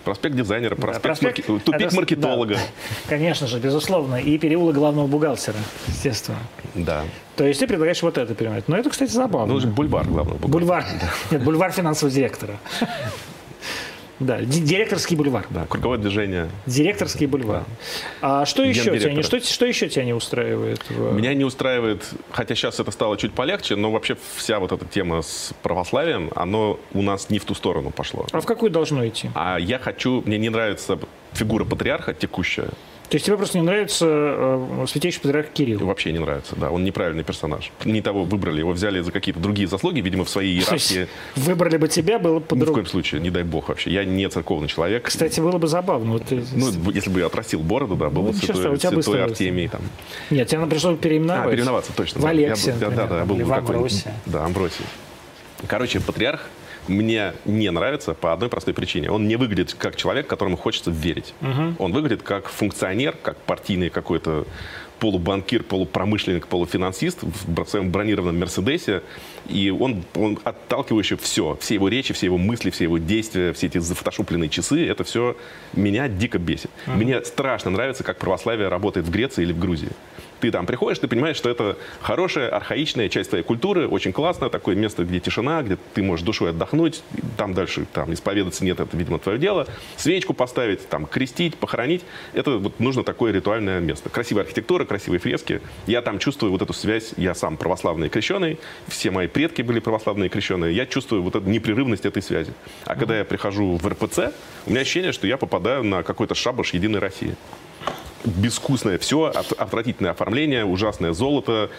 S2: Проспект дизайнера, проспект, да, проспект марки... тупик это, маркетолога. Да, (laughs)
S1: конечно же, безусловно. И переулок главного бухгалтера, естественно.
S2: Да.
S1: То есть ты предлагаешь вот это переименовать. Но это, кстати, забавно.
S2: Ну, бульвар главного бухгалтера.
S1: Бульвар. (laughs) Нет, бульвар финансового директора. (laughs) Да, директорский бульвар.
S2: Да, круговое движение.
S1: Директорский бульвар. Да. А что еще, тебя не, что, что еще тебя не устраивает?
S2: В... Меня не устраивает, хотя сейчас это стало чуть полегче, но вообще вся вот эта тема с православием, оно у нас не в ту сторону пошло.
S1: А в какую должно идти?
S2: А я хочу, мне не нравится фигура патриарха текущая.
S1: То есть тебе просто не нравится э, святейший патриарх Кирилл?
S2: Вообще не нравится, да. Он неправильный персонаж. Не того выбрали. Его взяли за какие-то другие заслуги, видимо, в своей иерархии.
S1: Выбрали бы тебя, было бы по-другому.
S2: Ни в коем случае, не дай бог вообще. Я не церковный человек.
S1: Кстати, было бы забавно. Вот
S2: Ну, если бы я отрастил бороду, да, был бы ну, святой, святой Артемий. Там.
S1: Нет, тебе пришлось переименовать.
S2: А, переименоваться, точно.
S1: В Алексия,
S2: да, да, да, был
S1: в Амбросия.
S2: Да, Амбросий. Короче, патриарх мне не нравится по одной простой причине. Он не выглядит как человек, которому хочется верить. Угу. Он выглядит как функционер, как партийный какой-то полубанкир, полупромышленник, полуфинансист в своем бронированном Мерседесе. И он, он отталкивающий все. Все его речи, все его мысли, все его действия, все эти зафотошупленные часы, это все меня дико бесит. Uh-huh. Мне страшно нравится, как православие работает в Греции или в Грузии ты там приходишь, ты понимаешь, что это хорошая, архаичная часть твоей культуры, очень классно, такое место, где тишина, где ты можешь душой отдохнуть, там дальше там исповедаться нет, это, видимо, твое дело. Свечку поставить, там, крестить, похоронить, это вот нужно такое ритуальное место. Красивая архитектура, красивые фрески. Я там чувствую вот эту связь, я сам православный крещеный, все мои предки были православные крещеные, я чувствую вот эту непрерывность этой связи. А когда я прихожу в РПЦ, у меня ощущение, что я попадаю на какой-то шабаш Единой России безвкусное все, отвратительное оформление, ужасное золото,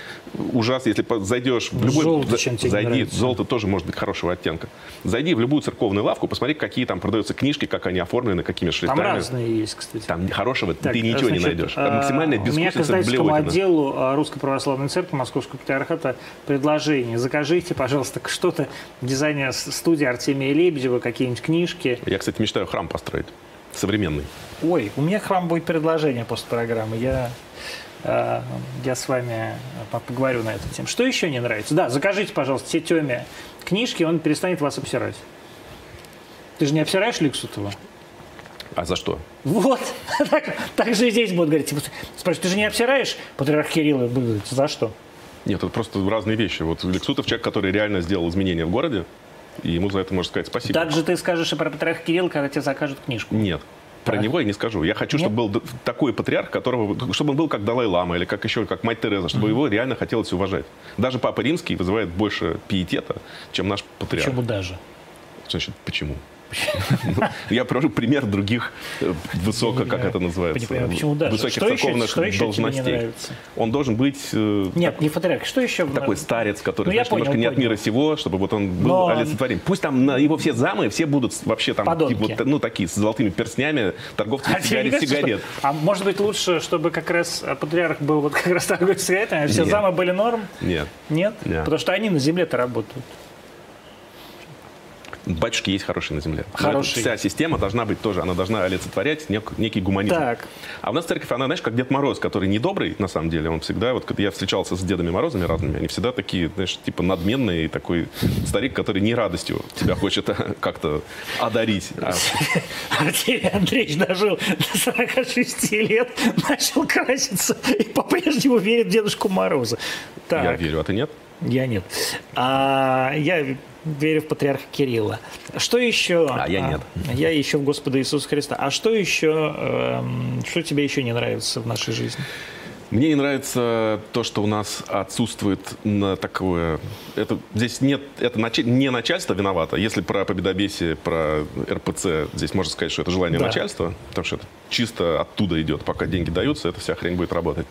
S2: ужасно, если зайдешь в любой...
S1: Золото, чем тебе
S2: зайди, нравится. золото тоже может быть хорошего оттенка. Зайди в любую церковную лавку, посмотри, какие там продаются книжки, как они оформлены, какими шрифтами.
S1: Там разные есть, кстати.
S2: Там хорошего так, ты ничего значит, не найдешь. А,
S1: максимальная У меня к издательскому отделу а, Русской Православной Церкви Московского Патриархата предложение. Закажите, пожалуйста, что-то дизайнер студии Артемия Лебедева, какие-нибудь книжки.
S2: Я, кстати, мечтаю храм построить современный.
S1: Ой, у меня к вам будет предложение после программы. Я, э, я с вами поговорю на эту тему. Что еще не нравится? Да, закажите, пожалуйста, все Теме книжки, он перестанет вас обсирать. Ты же не обсираешь Ликсутова?
S2: А за что?
S1: Вот. (laughs) так, так же и здесь будут говорить. Типа, спрашивают, ты же не обсираешь патриарх Кирилла? За что?
S2: Нет, это просто разные вещи. Вот Лексутов человек, который реально сделал изменения в городе, и ему за это можно сказать спасибо.
S1: Так же ты скажешь и про патриарха Кирилла, когда тебе закажут книжку.
S2: Нет. Про него я не скажу. Я хочу, чтобы был такой патриарх, которого, чтобы он был как Далай-Лама или как еще как мать Тереза, чтобы mm-hmm. его реально хотелось уважать. Даже Папа Римский вызывает больше пиетета, чем наш патриарх.
S1: Почему даже?
S2: Значит, почему? Я привожу пример других э, высоко, как это называется, высоких церковных должностей. Он должен быть... э,
S1: Нет, не патриарх. Что еще?
S2: Такой старец, который,
S1: Ну,
S2: знаешь, немножко
S1: понял,
S2: не от мира сего, чтобы вот он был олицетворим. Пусть там его все замы, все будут вообще там, типа, ну, такие, с золотыми перстнями, торговцы
S1: А
S2: сигарет,
S1: а может быть лучше, чтобы как раз э, патриарх был вот как раз торговец сигаретами, а все замы были норм?
S2: Нет?
S1: Нет. Потому что они на земле-то работают.
S2: Батюшки есть хорошие на земле.
S1: Хорошие.
S2: Вся система должна быть тоже, она должна олицетворять нек- некий гуманизм.
S1: Так.
S2: А у нас церковь, она, знаешь, как Дед Мороз, который недобрый, на самом деле. Он всегда, вот когда я встречался с Дедами Морозами разными, они всегда такие, знаешь, типа надменные, такой старик, который не радостью тебя хочет как-то одарить. А (laughs)
S1: Артемий Андреевич дожил до 46 лет, начал краситься и по-прежнему верит в Дедушку Мороза.
S2: Я верю, а ты нет?
S1: Я нет. А, я верю в патриарха Кирилла. Что еще?
S2: А я нет.
S1: Я еще в Господа Иисуса Христа. А что еще, эм, что тебе еще не нравится в нашей жизни?
S2: Мне не нравится то, что у нас отсутствует на такое... Это, здесь нет... Это начи- не начальство виновато. Если про победобесие, про РПЦ, здесь можно сказать, что это желание
S1: Да.
S2: начальства, потому что это чисто оттуда идет. Пока деньги даются, эта вся хрень будет работать.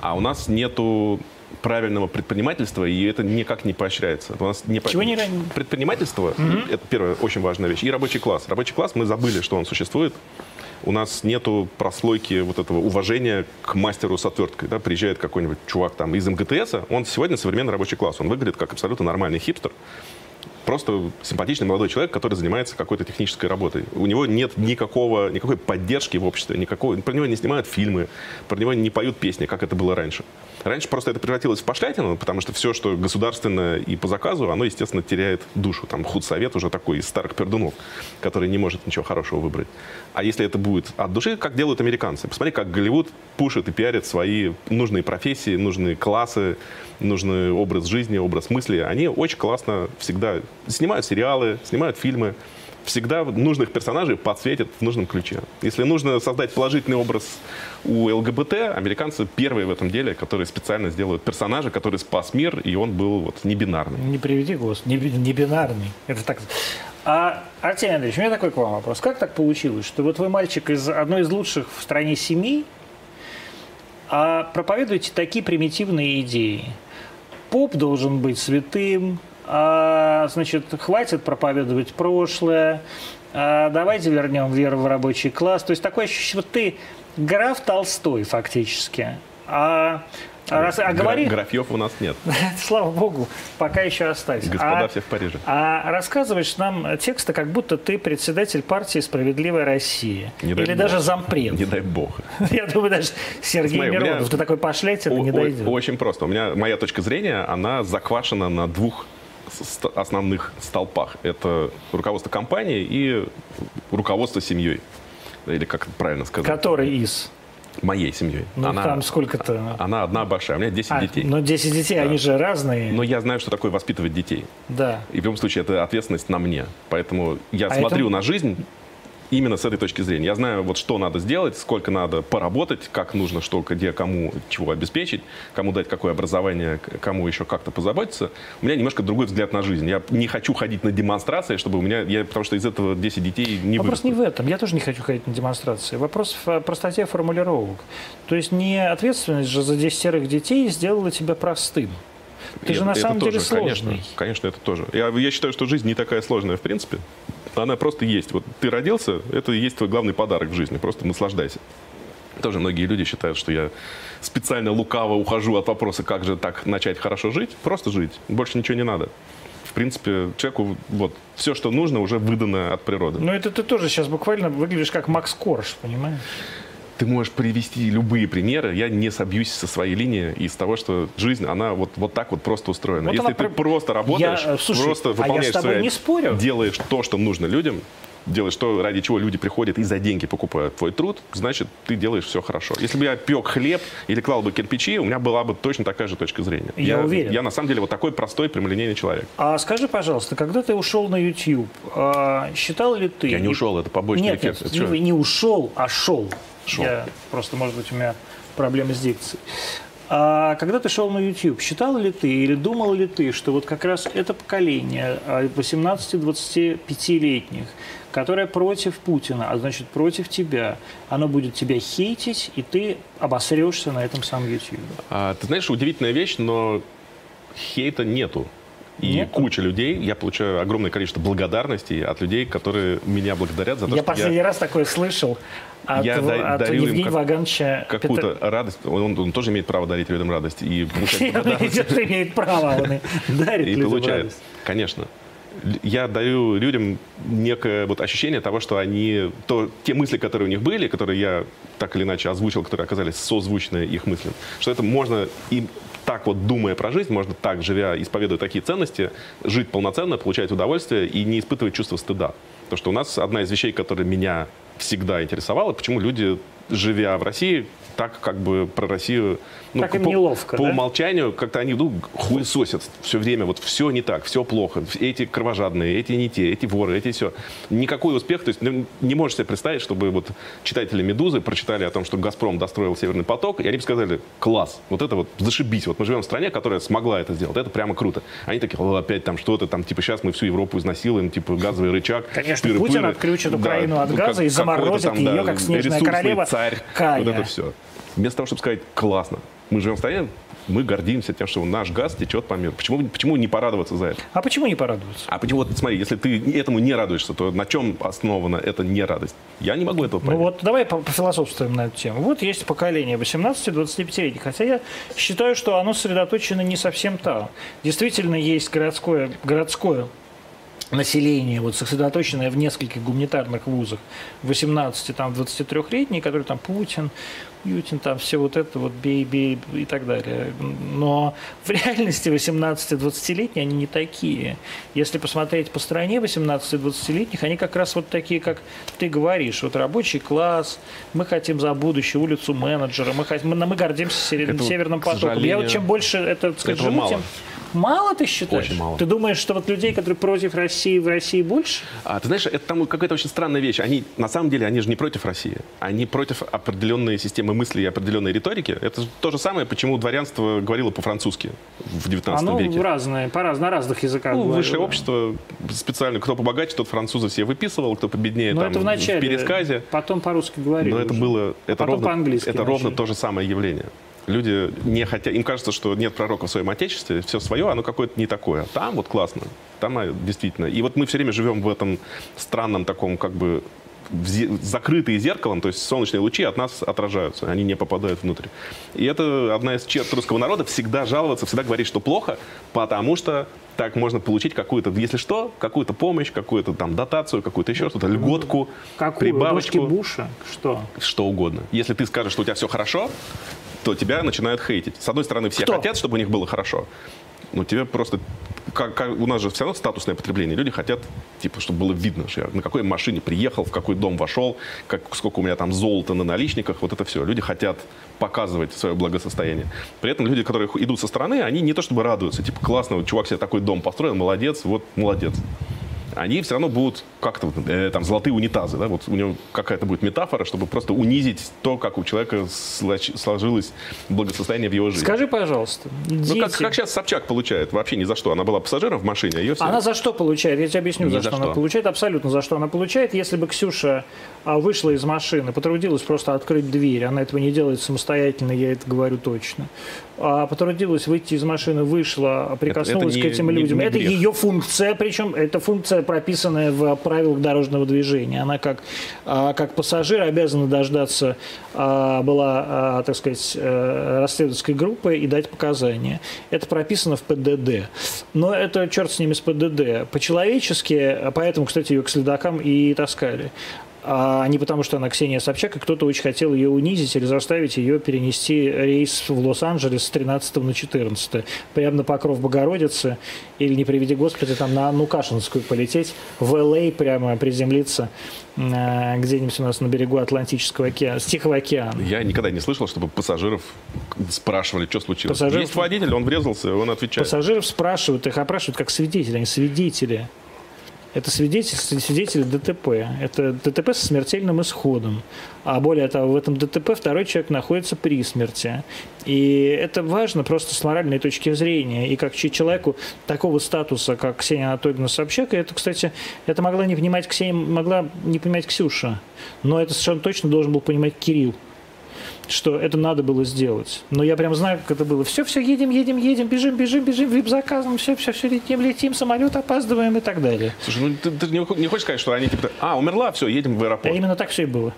S2: А у нас нету правильного предпринимательства, и это никак не поощряется. У нас не по-
S1: Чего не-
S2: Предпринимательство – это первая очень важная вещь. И рабочий класс. Рабочий класс, мы забыли, что он существует. У нас нету прослойки вот этого уважения к мастеру с отверткой. Да? Приезжает какой-нибудь чувак там из МГТС, он сегодня современный рабочий класс. Он выглядит как абсолютно нормальный хипстер. Просто симпатичный молодой человек, который занимается какой-то технической работой. У него нет никакого, никакой поддержки в обществе, никакого, про него не снимают фильмы, про него не поют песни, как это было раньше. Раньше просто это превратилось в пошлятину, потому что все, что государственное и по заказу, оно, естественно, теряет душу. Там худсовет уже такой из старых пердунов, который не может ничего хорошего выбрать. А если это будет от души, как делают американцы? Посмотри, как Голливуд пушит и пиарит свои нужные профессии, нужные классы, нужный образ жизни, образ мысли. Они очень классно всегда снимают сериалы, снимают фильмы, всегда нужных персонажей подсветят в нужном ключе. Если нужно создать положительный образ у ЛГБТ, американцы первые в этом деле, которые специально сделают персонажа, который спас мир, и он был вот не бинарный.
S1: Не приведи, Господи, не, не бинарный. Это так. А, Артемий Андреевич, у меня такой к вам вопрос. Как так получилось, что вот вы мальчик из одной из лучших в стране семей, а проповедуете такие примитивные идеи? Поп должен быть святым, значит, хватит проповедовать прошлое, а, давайте вернем веру в рабочий класс. То есть такое ощущение, что ты граф Толстой фактически. А, а раз, а говори,
S2: Графьев у нас нет. (laughs)
S1: слава богу, пока еще остались.
S2: Господа
S1: А-
S2: все в Париже.
S1: а рассказываешь нам тексты, как будто ты председатель партии «Справедливая Россия».
S2: Не
S1: Или
S2: бог.
S1: даже зампред.
S2: Не дай бог. (laughs)
S1: Я думаю, даже Сергей
S2: Смотри, у меня-
S1: Миронов, ты такой пошлятина,
S2: О-
S1: не дойдет.
S2: Очень просто. У меня моя точка зрения, она заквашена на двух основных столпах. Это руководство компании и руководство семьей. Или как это правильно сказать?
S1: Который из?
S2: Моей семьей.
S1: Ну, там сколько-то...
S2: она одна большая. У меня 10
S1: А,
S2: детей.
S1: Ну, 10 детей, они же разные.
S2: Но я знаю, что такое воспитывать детей.
S1: Да.
S2: И в любом случае это ответственность на мне. Поэтому я
S1: А
S2: смотрю
S1: это-
S2: на жизнь именно с этой точки зрения. Я знаю, вот что надо сделать, сколько надо поработать, как нужно, что, где, кому, чего обеспечить, кому дать какое образование, кому еще как-то позаботиться. У меня немножко другой взгляд на жизнь. Я не хочу ходить на демонстрации, чтобы у меня... Я, потому что из этого 10 детей не
S1: Вопрос не
S2: вырастут.
S1: в этом. Я тоже не хочу ходить на демонстрации. Вопрос в простоте формулировок. То есть не ответственность же за десятерых детей сделала тебя простым. Ты же на
S2: это
S1: самом деле
S2: тоже,
S1: сложный.
S2: Конечно, конечно, это тоже. Я, я считаю, что жизнь не такая сложная, в принципе. Она просто есть. Вот ты родился, это и есть твой главный подарок в жизни. Просто наслаждайся. Тоже многие люди считают, что я специально лукаво ухожу от вопроса, как же так начать хорошо жить. Просто жить. Больше ничего не надо. В принципе, человеку вот все, что нужно, уже выдано от природы.
S1: Но это ты тоже сейчас буквально выглядишь как Макс Корж, понимаешь?
S2: Ты можешь привести любые примеры, я не собьюсь со своей линии из того, что жизнь, она вот, вот так вот просто устроена.
S1: Вот
S2: Если
S1: она
S2: ты
S1: про-
S2: просто работаешь,
S1: Я, э, слушай,
S2: просто
S1: а я
S2: выполняешь
S1: с тобой
S2: свои-
S1: не спорю.
S2: делаешь то, что нужно людям, делаешь то, ради чего люди приходят и за деньги покупают твой труд, значит, ты делаешь все хорошо. Если бы я пек хлеб или клал бы кирпичи, у меня была бы точно такая же точка зрения.
S1: Я уверен.
S2: Я на самом деле вот такой простой, прямолинейный человек.
S1: А скажи, пожалуйста, когда ты ушел на YouTube, а, считал ли ты...
S2: Я не ушел, это побочный
S1: Нет,
S2: эффект.
S1: нет,
S2: Это что?
S1: не, не ушел, а шел.
S2: Шел.
S1: Я, просто, может быть, у меня проблемы с дикцией. А когда ты шел на YouTube, считал ли ты или думал ли ты, что вот как раз это поколение 18-25-летних, которое против Путина, а значит против тебя, оно будет тебя хейтить, и ты обосрешься на этом самом YouTube?
S2: А, ты знаешь, удивительная вещь, но хейта нету. И Нет? куча людей, я получаю огромное количество благодарностей от людей, которые меня благодарят за то,
S1: я что последний я... раз такое слышал от, я да, от дарю Евгения им как,
S2: Вагановича какую-то Петр... радость. Он, он тоже имеет право дарить людям радость. И
S1: получает (laughs) имеет право, он (laughs) дарит
S2: И получает, конечно я даю людям некое вот ощущение того, что они, то, те мысли, которые у них были, которые я так или иначе озвучил, которые оказались созвучны их мыслям, что это можно им так вот думая про жизнь, можно так, живя, исповедуя такие ценности, жить полноценно, получать удовольствие и не испытывать чувство стыда. Потому что у нас одна из вещей, которая меня всегда интересовала, почему люди, живя в России, так как бы про Россию...
S1: Ну, так им по, неловко,
S2: По да? умолчанию как-то они ну, хуесосят все время, вот все не так, все плохо, эти кровожадные, эти не те, эти воры, эти все. Никакой успех, то есть ну, не можешь себе представить, чтобы вот читатели «Медузы» прочитали о том, что «Газпром» достроил «Северный поток», и они бы сказали, класс, вот это вот зашибись, вот мы живем в стране, которая смогла это сделать, это прямо круто. Они такие, опять там что-то, там типа сейчас мы всю Европу изнасилуем, типа газовый рычаг.
S1: Конечно, пыры, Путин отключит Украину да, от газа как, и заморозит там, ее, да, как снежная королева.
S2: царь, Кая. вот это все. Вместо того, чтобы сказать, классно, мы живем в стране, мы гордимся тем, что наш газ течет по миру. Почему, почему не порадоваться за это?
S1: А почему не порадоваться?
S2: А почему, вот смотри, если ты этому не радуешься, то на чем основана эта нерадость? Я не могу этого ну понять.
S1: Ну вот давай пофилософствуем на эту тему. Вот есть поколение 18-25-летних, хотя я считаю, что оно сосредоточено не совсем там. Действительно есть городское, городское население, вот сосредоточенное в нескольких гуманитарных вузах, 18-23-летние, которые там Путин, Ютин, там все вот это вот бей, бей и так далее. Но в реальности 18-20-летние они не такие. Если посмотреть по стране 18-20-летних, они как раз вот такие, как ты говоришь. Вот рабочий класс, мы хотим за будущее, улицу менеджера, мы, хотим, мы, мы гордимся Северным потоком. Я вот чем больше это скажу, тем Мало ты считаешь?
S2: Очень мало.
S1: Ты думаешь, что вот людей, которые против России, в России больше?
S2: А, ты знаешь, это там какая-то очень странная вещь. Они, на самом деле, они же не против России. Они против определенной системы мысли и определенной риторики. Это то же самое, почему дворянство говорило по-французски в 19 Оно веке.
S1: разное, по раз, на разных языках
S2: Ну, говорило. высшее общество специально, кто побогаче, тот французы себе выписывал, кто победнее
S1: Но
S2: там
S1: это в, начале,
S2: в пересказе.
S1: Потом по-русски говорили.
S2: Но это
S1: уже.
S2: было, это
S1: потом
S2: ровно,
S1: по-английски
S2: это ровно то же самое явление люди не хотят, им кажется, что нет пророка в своем отечестве, все свое, оно какое-то не такое. Там вот классно, там а, действительно. И вот мы все время живем в этом странном таком как бы закрытые зеркалом, то есть солнечные лучи от нас отражаются, они не попадают внутрь. И это одна из черт русского народа, всегда жаловаться, всегда говорить, что плохо, потому что так можно получить какую-то, если что, какую-то помощь, какую-то там дотацию, какую-то еще что-то, льготку,
S1: Какую?
S2: прибавочку.
S1: Буша? Что?
S2: Что угодно. Если ты скажешь, что у тебя все хорошо, то тебя начинают хейтить. С одной стороны, все Кто? хотят, чтобы у них было хорошо. Но тебе просто... Как, как, у нас же все равно статусное потребление. Люди хотят, типа, чтобы было видно, что я на какой машине приехал, в какой дом вошел, как, сколько у меня там золота на наличниках. Вот это все. Люди хотят показывать свое благосостояние. При этом люди, которые идут со стороны, они не то чтобы радуются. Типа, классно, вот чувак себе такой дом построил, молодец, вот молодец они все равно будут как-то, э, там, золотые унитазы, да, вот у него какая-то будет метафора, чтобы просто унизить то, как у человека сложилось благосостояние в его жизни.
S1: Скажи, пожалуйста,
S2: дети... Ну, как, как сейчас Собчак получает? Вообще ни за что. Она была пассажиром в машине, а ее все...
S1: Она за что получает? Я тебе объясню, за, за что, что она получает. Абсолютно за что она получает. Если бы Ксюша а, вышла из машины, потрудилась просто открыть дверь, она этого не делает самостоятельно, я это говорю точно, потрудилась выйти из машины, вышла, прикоснулась это, это не, к этим людям. Не, не это ее функция, причем это функция, прописанная в правилах дорожного движения. Она как, а, как пассажир обязана дождаться, а, была, так сказать, э, расследовательской группы и дать показания. Это прописано в ПДД. Но это черт с ними с ПДД. По-человечески, поэтому, кстати, ее к следакам и таскали а не потому, что она Ксения Собчак, и кто-то очень хотел ее унизить или заставить ее перенести рейс в Лос-Анджелес с 13 на 14. Прямо на Покров Богородицы, или, не приведи Господи, там на Нукашинскую полететь, в Л.А. прямо приземлиться э, где-нибудь у нас на берегу Атлантического океана, Тихого океана.
S2: Я никогда не слышал, чтобы пассажиров спрашивали, что случилось. Пассажиров... Есть водитель, он врезался, он отвечает.
S1: Пассажиров спрашивают, их опрашивают как свидетели, они свидетели. Это свидетель, свидетель ДТП. Это ДТП со смертельным исходом. А более того, в этом ДТП второй человек находится при смерти. И это важно просто с моральной точки зрения. И как человеку такого статуса, как Ксения Анатольевна Собчак, это, кстати, это могла не понимать Ксения, могла не понимать Ксюша. Но это совершенно точно должен был понимать Кирилл что это надо было сделать. Но я прям знаю, как это было. Все, все, едем, едем, едем, бежим, бежим, бежим, вип-заказом, все, все, все, летим, летим, самолет опаздываем и так далее.
S2: Слушай, ну ты, ты не, не хочешь сказать, что они типа, а, умерла, все, едем в аэропорт.
S1: А именно так все и было.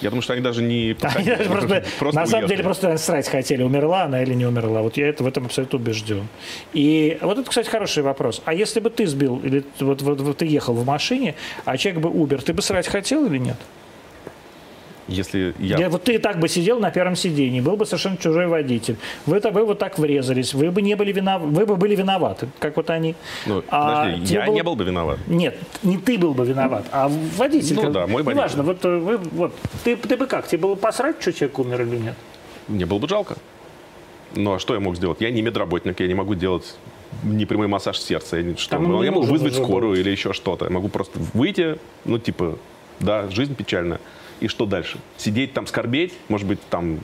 S2: Я думаю, что они даже не (laughs)
S1: они даже просто, просто На самом деле просто срать хотели, умерла она или не умерла. Вот я это, в этом абсолютно убежден. И вот это, кстати, хороший вопрос. А если бы ты сбил, или вот, вот, вот ты ехал в машине, а человек бы умер, ты бы срать хотел или нет?
S2: Если я...
S1: я... Вот ты и так бы сидел на первом сидении, был бы совершенно чужой водитель. Вы, вы вот так врезались, вы бы не были виноваты, вы бы были виноваты, как вот они.
S2: Ну, а, подожди, я был... не был бы виноват.
S1: Нет, не ты был бы виноват, а водитель.
S2: Ну как... да, мой водитель.
S1: Неважно, вот, э, вы, вот ты, ты бы как, тебе было посрать, что человек умер или нет?
S2: Мне было бы жалко. Ну а что я мог сделать? Я не медработник, я не могу делать непрямой массаж сердца. Я, что? Там я могу вызвать скорую быть. или еще что-то. Я могу просто выйти, ну типа, да, жизнь печальная и что дальше? Сидеть там, скорбеть, может быть, там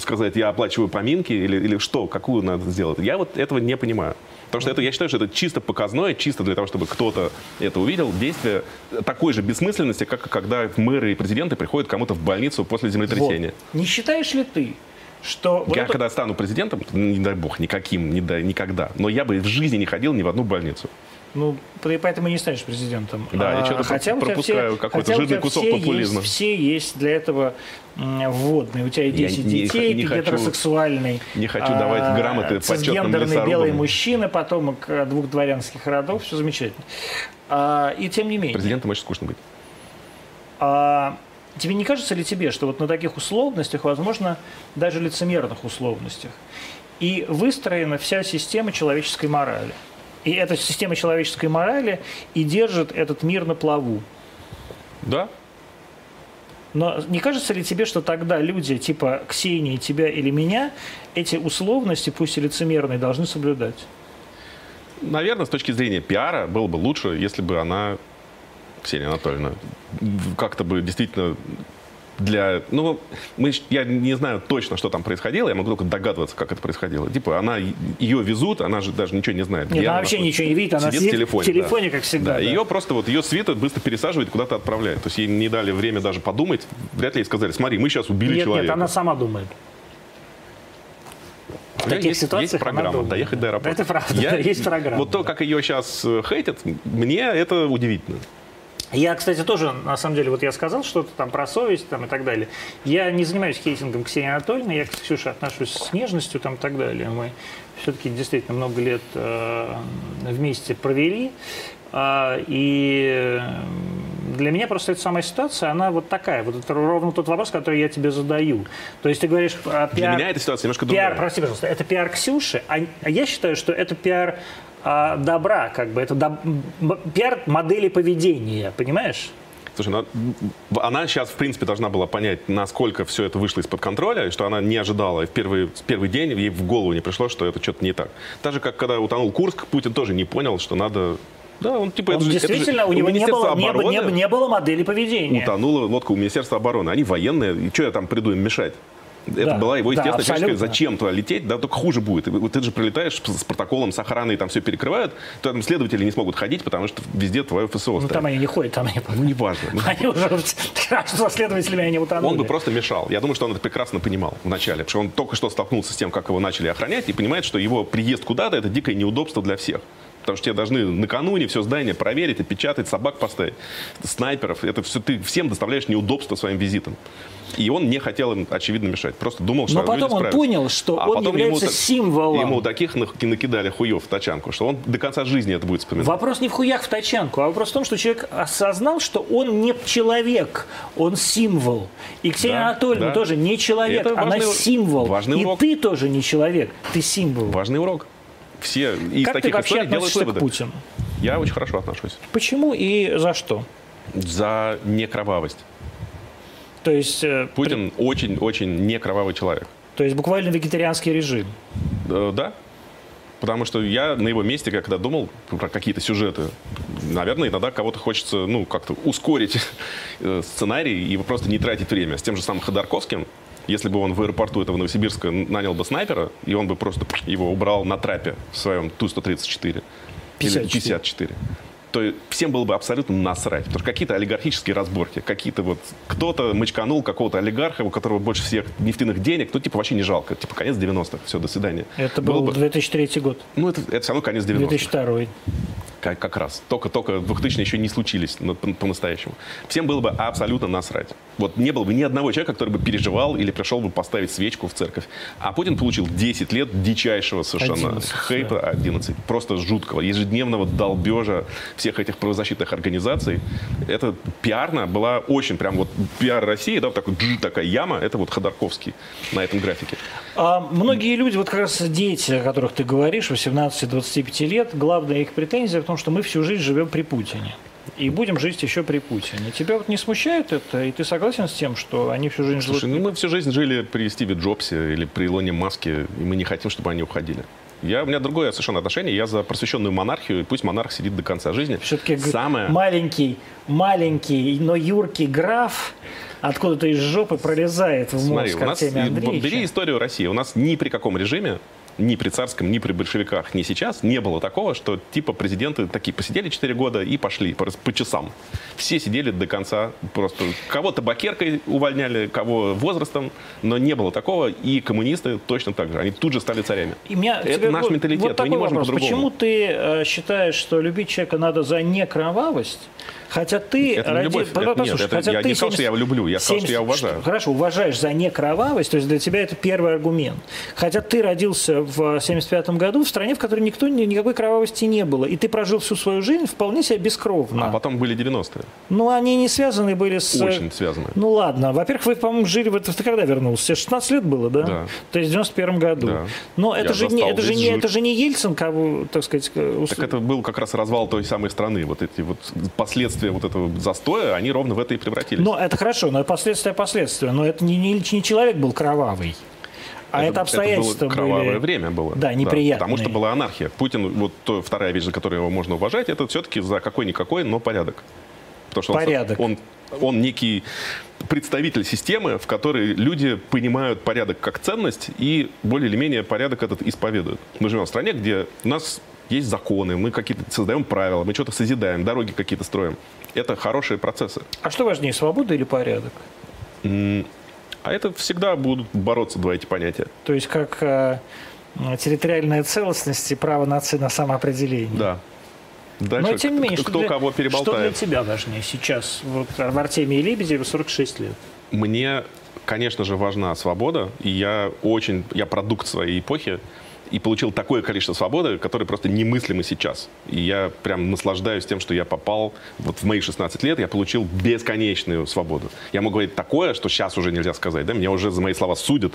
S2: сказать, я оплачиваю поминки или, или что, какую надо сделать. Я вот этого не понимаю. Потому что это, я считаю, что это чисто показное, чисто для того, чтобы кто-то это увидел, действие такой же бессмысленности, как когда мэры и президенты приходят кому-то в больницу после землетрясения.
S1: Вот. Не считаешь ли ты, что...
S2: Я вот когда стану президентом, не дай бог, никаким, не дай, никогда, но я бы в жизни не ходил ни в одну больницу.
S1: Ну, поэтому не станешь президентом.
S2: Да, я что-то хотя пропускаю какой-то жирный кусок
S1: все
S2: популизма.
S1: Есть, все есть для этого вводные. У тебя и 10 я детей, не, не ты хочу, гетеросексуальный.
S2: Не хочу а, давать грамоты почетным лесорубам.
S1: белый мужчина, потомок э, двух дворянских родов. Все замечательно. А, и тем не менее.
S2: Президентом очень скучно быть.
S1: А, тебе не кажется ли тебе, что вот на таких условностях, возможно, даже лицемерных условностях, и выстроена вся система человеческой морали? И эта система человеческой морали и держит этот мир на плаву.
S2: Да.
S1: Но не кажется ли тебе, что тогда люди типа Ксении, тебя или меня, эти условности, пусть и лицемерные, должны соблюдать?
S2: Наверное, с точки зрения пиара было бы лучше, если бы она, Ксения Анатольевна, как-то бы действительно для... Ну, мы, я не знаю точно, что там происходило, я могу только догадываться, как это происходило. Типа, она, ее везут, она же даже ничего не знает.
S1: Нет, она вообще ничего не видит, она сидит, сидит в телефоне, в телефоне да. как всегда. Да,
S2: да. Ее просто вот, ее свита быстро пересаживает, куда-то отправляет. То есть ей не дали время даже подумать, вряд ли ей сказали, смотри, мы сейчас убили
S1: нет,
S2: человека.
S1: Нет, она сама думает.
S2: В таких есть, ситуациях есть программа «Доехать до аэропорта».
S1: Это правда, я, (laughs) есть программа.
S2: Вот то, как ее сейчас хейтят, мне это удивительно.
S1: Я, кстати, тоже, на самом деле, вот я сказал что-то там про совесть там, и так далее. Я не занимаюсь хейтингом Ксении Анатольевны, я к Ксюше отношусь с нежностью там, и так далее. Мы все-таки действительно много лет э, вместе провели. Э, и для меня просто эта самая ситуация, она вот такая. Вот это ровно тот вопрос, который я тебе задаю. То есть ты говоришь...
S2: А, пиар, для меня эта ситуация немножко другая.
S1: Пиар, прости, пожалуйста, это пиар Ксюши, а, а я считаю, что это пиар а, добра, как бы это доб... пиар модели поведения, понимаешь?
S2: Слушай, ну, она сейчас, в принципе, должна была понять, насколько все это вышло из-под контроля, и что она не ожидала. И в первый, в первый день ей в голову не пришло, что это что-то не так. Так же, как когда утонул Курск, Путин тоже не понял, что надо
S1: да, он типа он это действительно это же, у него не было, обороны, не, не было модели поведения.
S2: Утонула лодка у Министерства обороны. Они военные, и что я там приду им мешать? Это да, была его естественная да, часть. Зачем туда лететь? Да, только хуже будет. Вот ты же прилетаешь с протоколом, с охраной, там все перекрывают, то там следователи не смогут ходить, потому что везде твое ФСО Ну,
S1: стоит. там они не ходят, там они...
S2: Ну, неважно. (laughs)
S1: Они уже (laughs) со следователями они утонули.
S2: Он бы просто мешал. Я думаю, что он это прекрасно понимал вначале, потому что он только что столкнулся с тем, как его начали охранять, и понимает, что его приезд куда-то – это дикое неудобство для всех. Потому что тебе должны накануне все здание проверить, опечатать, собак поставить, снайперов. Это все ты всем доставляешь неудобство своим визитом. И он не хотел им, очевидно, мешать. Просто думал, что
S1: Но потом он понял, что а он является ему, символом.
S2: Ему таких накидали хуев в тачанку, что он до конца жизни это будет вспоминать.
S1: Вопрос не в хуях в тачанку, а вопрос в том, что человек осознал, что он не человек, он символ. И Ксения да, Анатольевна да. тоже не человек, это она важный, символ. Важный урок. И ты тоже не человек, ты символ.
S2: Важный урок все из
S1: как
S2: таких
S1: ты вообще историй делают выводы. к Путину?
S2: Я очень хорошо отношусь.
S1: Почему и за что?
S2: За некровавость.
S1: То есть... Э,
S2: Путин очень-очень при... некровавый человек.
S1: То есть буквально вегетарианский режим.
S2: Э, да. Потому что я на его месте, когда думал про какие-то сюжеты наверное, иногда кого-то хочется, ну, как-то ускорить (laughs) э, сценарий и просто не тратить время. С тем же самым Ходорковским, если бы он в аэропорту этого Новосибирска нанял бы снайпера, и он бы просто его убрал на трапе в своем Ту-134.
S1: 54.
S2: Или 54 то всем было бы абсолютно насрать. Потому что какие-то олигархические разборки, какие-то вот... Кто-то мочканул какого-то олигарха, у которого больше всех нефтяных денег, ну, типа, вообще не жалко. Типа, конец 90-х, все, до свидания.
S1: Это был
S2: бы...
S1: 2003 год.
S2: Ну, это, это все равно конец 90-х.
S1: 2002
S2: как, как раз. Только-только 2000 еще не случились по-настоящему. Всем было бы абсолютно насрать. Вот не было бы ни одного человека, который бы переживал или пришел бы поставить свечку в церковь. А Путин получил 10 лет дичайшего совершенно
S1: 11,
S2: хейта,
S1: да.
S2: 11, просто жуткого, ежедневного долбежа всех этих правозащитных организаций. Это пиарно была очень прям вот пиар России, да, вот такой, такая яма, это вот Ходорковский на этом графике.
S1: А многие люди, вот как раз дети, о которых ты говоришь, 18-25 лет, главная их претензия в том, что мы всю жизнь живем при Путине. И будем жить еще при Путине. Тебя вот не смущает это? И ты согласен с тем, что они всю жизнь живут...
S2: Слушай, ну мы всю жизнь жили при Стиве Джобсе или при Илоне Маске, и мы не хотим, чтобы они уходили. Я, у меня другое совершенно отношение. Я за просвещенную монархию, и пусть монарх сидит до конца жизни.
S1: Все-таки
S2: Самое...
S1: маленький, маленький, но юркий граф откуда-то из жопы пролезает в
S2: Смотри,
S1: мозг
S2: у нас,
S1: Артемия Андреевича.
S2: бери историю России. У нас ни при каком режиме, ни при царском, ни при большевиках, ни сейчас не было такого, что типа президенты такие посидели 4 года и пошли по, по часам. Все сидели до конца. Просто кого табакеркой увольняли, кого возрастом, но не было такого. И коммунисты точно так же. Они тут же стали царями.
S1: И меня,
S2: Это
S1: тебе
S2: наш
S1: вот-
S2: менталитет,
S1: Вот
S2: мы не можем по-другому.
S1: Почему ты э, считаешь, что любить человека надо за некровавость, хотя ты...
S2: Это
S1: ради-
S2: любовь. Это- нет,
S1: послушай,
S2: это
S1: хотя
S2: я
S1: ты
S2: не сказал, что я люблю, я сказал, что я уважаю.
S1: Хорошо, уважаешь за некровавость, то есть для тебя это первый аргумент. Хотя ты родился в 75 году в стране, в которой никто, ни- никакой кровавости не было, и ты прожил всю свою жизнь вполне себе бескровно.
S2: А потом были 90-е.
S1: Ну, они не связаны были с...
S2: Очень связаны.
S1: Ну ладно. Во-первых, вы, по-моему, жили... Вот ты когда вернулся? Тебе 16 лет было, да?
S2: Да.
S1: То есть в 91 году.
S2: Да.
S1: Но это
S2: Я
S1: же, не, это, же не, это же не Ельцин, кого, так сказать... ус-
S2: Так это был как раз развал той самой страны. Вот эти вот последствия вот этого застоя, они ровно в это и превратились.
S1: Но это хорошо, но последствия последствия. Но это не, не, не человек был кровавый. А это, обстоятельства
S2: было кровавое
S1: были...
S2: время было.
S1: Да, неприятные.
S2: потому что была анархия. Путин, вот то, вторая вещь, за которую его можно уважать, это все-таки за какой-никакой, но порядок. Потому что он-
S1: Порядок.
S2: Он, он, некий представитель системы, в которой люди понимают порядок как ценность и более или менее порядок этот исповедуют. Мы живем в стране, где у нас есть законы, мы какие-то создаем правила, мы что-то созидаем, дороги какие-то строим. Это хорошие процессы.
S1: А что важнее, свобода или порядок?
S2: А это всегда будут бороться два эти понятия.
S1: То есть как э, территориальная целостность и право нации на самоопределение.
S2: Да. Дальше
S1: Но тем не менее,
S2: кто,
S1: что для,
S2: кого
S1: Что для
S2: переболтает.
S1: тебя важнее сейчас? Вот в Артемии Лебедеве 46 лет.
S2: Мне, конечно же, важна свобода, и я очень, я продукт своей эпохи, и получил такое количество свободы, которое просто немыслимо сейчас. И я прям наслаждаюсь тем, что я попал, вот в мои 16 лет я получил бесконечную свободу. Я могу говорить такое, что сейчас уже нельзя сказать, да, меня уже за мои слова судят.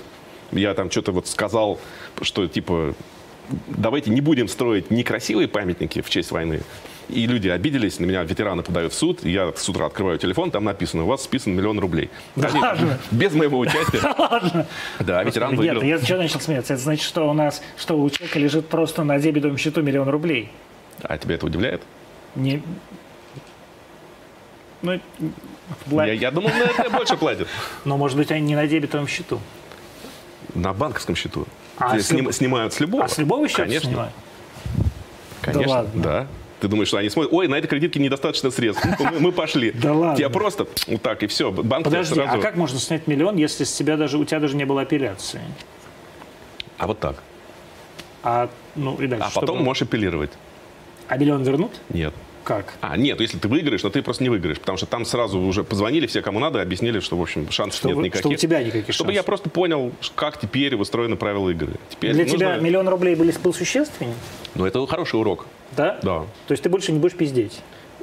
S2: Я там что-то вот сказал, что типа давайте не будем строить некрасивые памятники в честь войны. И люди обиделись, на меня ветераны подают в суд, я с утра открываю телефон, там написано, у вас списан миллион рублей. Они-
S1: ладно?
S2: без моего участия. (laughs) Да, ветеран
S1: Нет,
S2: выиграл.
S1: я что начал смеяться? Это значит, что у нас, что у человека лежит просто на дебетовом счету миллион рублей.
S2: А тебя это удивляет?
S1: Не... Ну,
S2: Я, я думал, на это больше платят. (laughs)
S1: но, может быть, они не на дебетовом счету.
S2: На банковском счету.
S1: А, с
S2: сним- снимают с любого.
S1: А с любого счета
S2: Конечно.
S1: снимают?
S2: Конечно,
S1: ладно.
S2: да. Ты думаешь, что они смотрят, ой, на этой кредитке недостаточно средств. Ну, мы, мы пошли. (laughs)
S1: Да ладно.
S2: Тебя просто вот так, и все. Банк
S1: Подожди,
S2: сразу...
S1: а как можно снять миллион, если с тебя даже, у тебя даже не было апелляции?
S2: А вот так.
S1: А, ну, и дальше
S2: А потом
S1: было?
S2: можешь апеллировать.
S1: А миллион вернут?
S2: Нет.
S1: Как?
S2: А, нет, если ты выиграешь, но ты просто не выиграешь, потому что там сразу уже позвонили все, кому надо, объяснили, что, в общем, шансов
S1: Что
S2: нет никаких.
S1: что у тебя никаких
S2: Чтобы я
S1: шансов.
S2: просто понял, как теперь устроены правила игры. Теперь
S1: Для
S2: нужно-
S1: тебя миллион рублей были, был существеннее?
S2: Ну, это хороший урок.
S1: Да?
S2: Да.
S1: То есть ты больше не будешь пиздеть?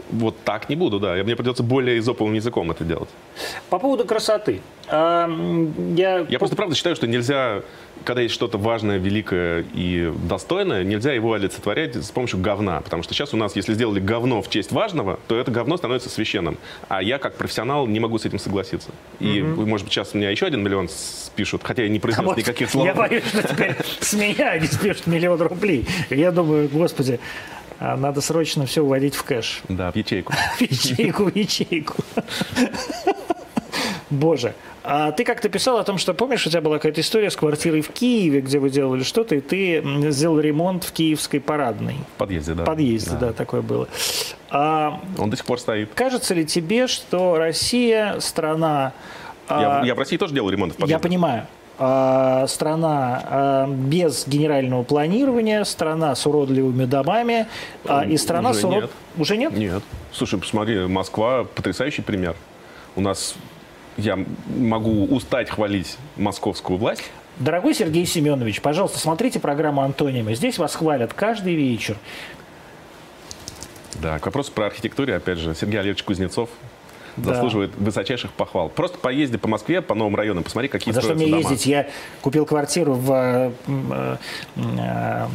S2: Вот так не буду, да. Мне придется более изоповым языком это делать.
S1: По поводу красоты. А, я,
S2: Я просто правда считаю, что нельзя, когда есть что-то важное, великое и достойное, нельзя его олицетворять с помощью говна. Потому что сейчас у нас, если сделали говно в честь важного, то это говно становится священным. А я, как профессионал, не могу с этим согласиться. И, может быть, сейчас у меня еще один миллион спишут, хотя я не
S1: А
S2: произнес
S1: вот
S2: никаких слов.
S1: Я боюсь, что теперь с меня они спишут миллион рублей. Я думаю, господи, А надо срочно все уводить в кэш.
S2: Да, в ячейку. (laughs)
S1: В ячейку, в ячейку. Боже. А ты как-то писал о том, что, помнишь, у тебя была какая-то история с квартирой в Киеве, где вы делали что-то, и ты сделал ремонт в киевской парадной.
S2: В подъезде, да.
S1: В подъезде, да, да такое было.
S2: А, Он до сих пор стоит.
S1: Кажется ли тебе, что Россия страна...
S2: Я, а, я в России тоже делал ремонт в подъезде.
S1: Я понимаю. А, страна а, без генерального планирования, страна с уродливыми домами а, и страна
S2: Уже
S1: с урод...
S2: нет.
S1: Уже нет?
S2: Нет. Слушай, посмотри, Москва потрясающий пример. У нас я могу устать хвалить московскую власть.
S1: Дорогой Сергей Семенович, пожалуйста, смотрите программу «Антонимы». Здесь вас хвалят каждый вечер.
S2: Да, к вопросу про архитектуру, опять же, Сергей Олегович Кузнецов да. заслуживает высочайших похвал. Просто поезди по Москве, по новым районам, посмотри, какие
S1: За что мне
S2: дома.
S1: ездить? Я купил квартиру в э, э,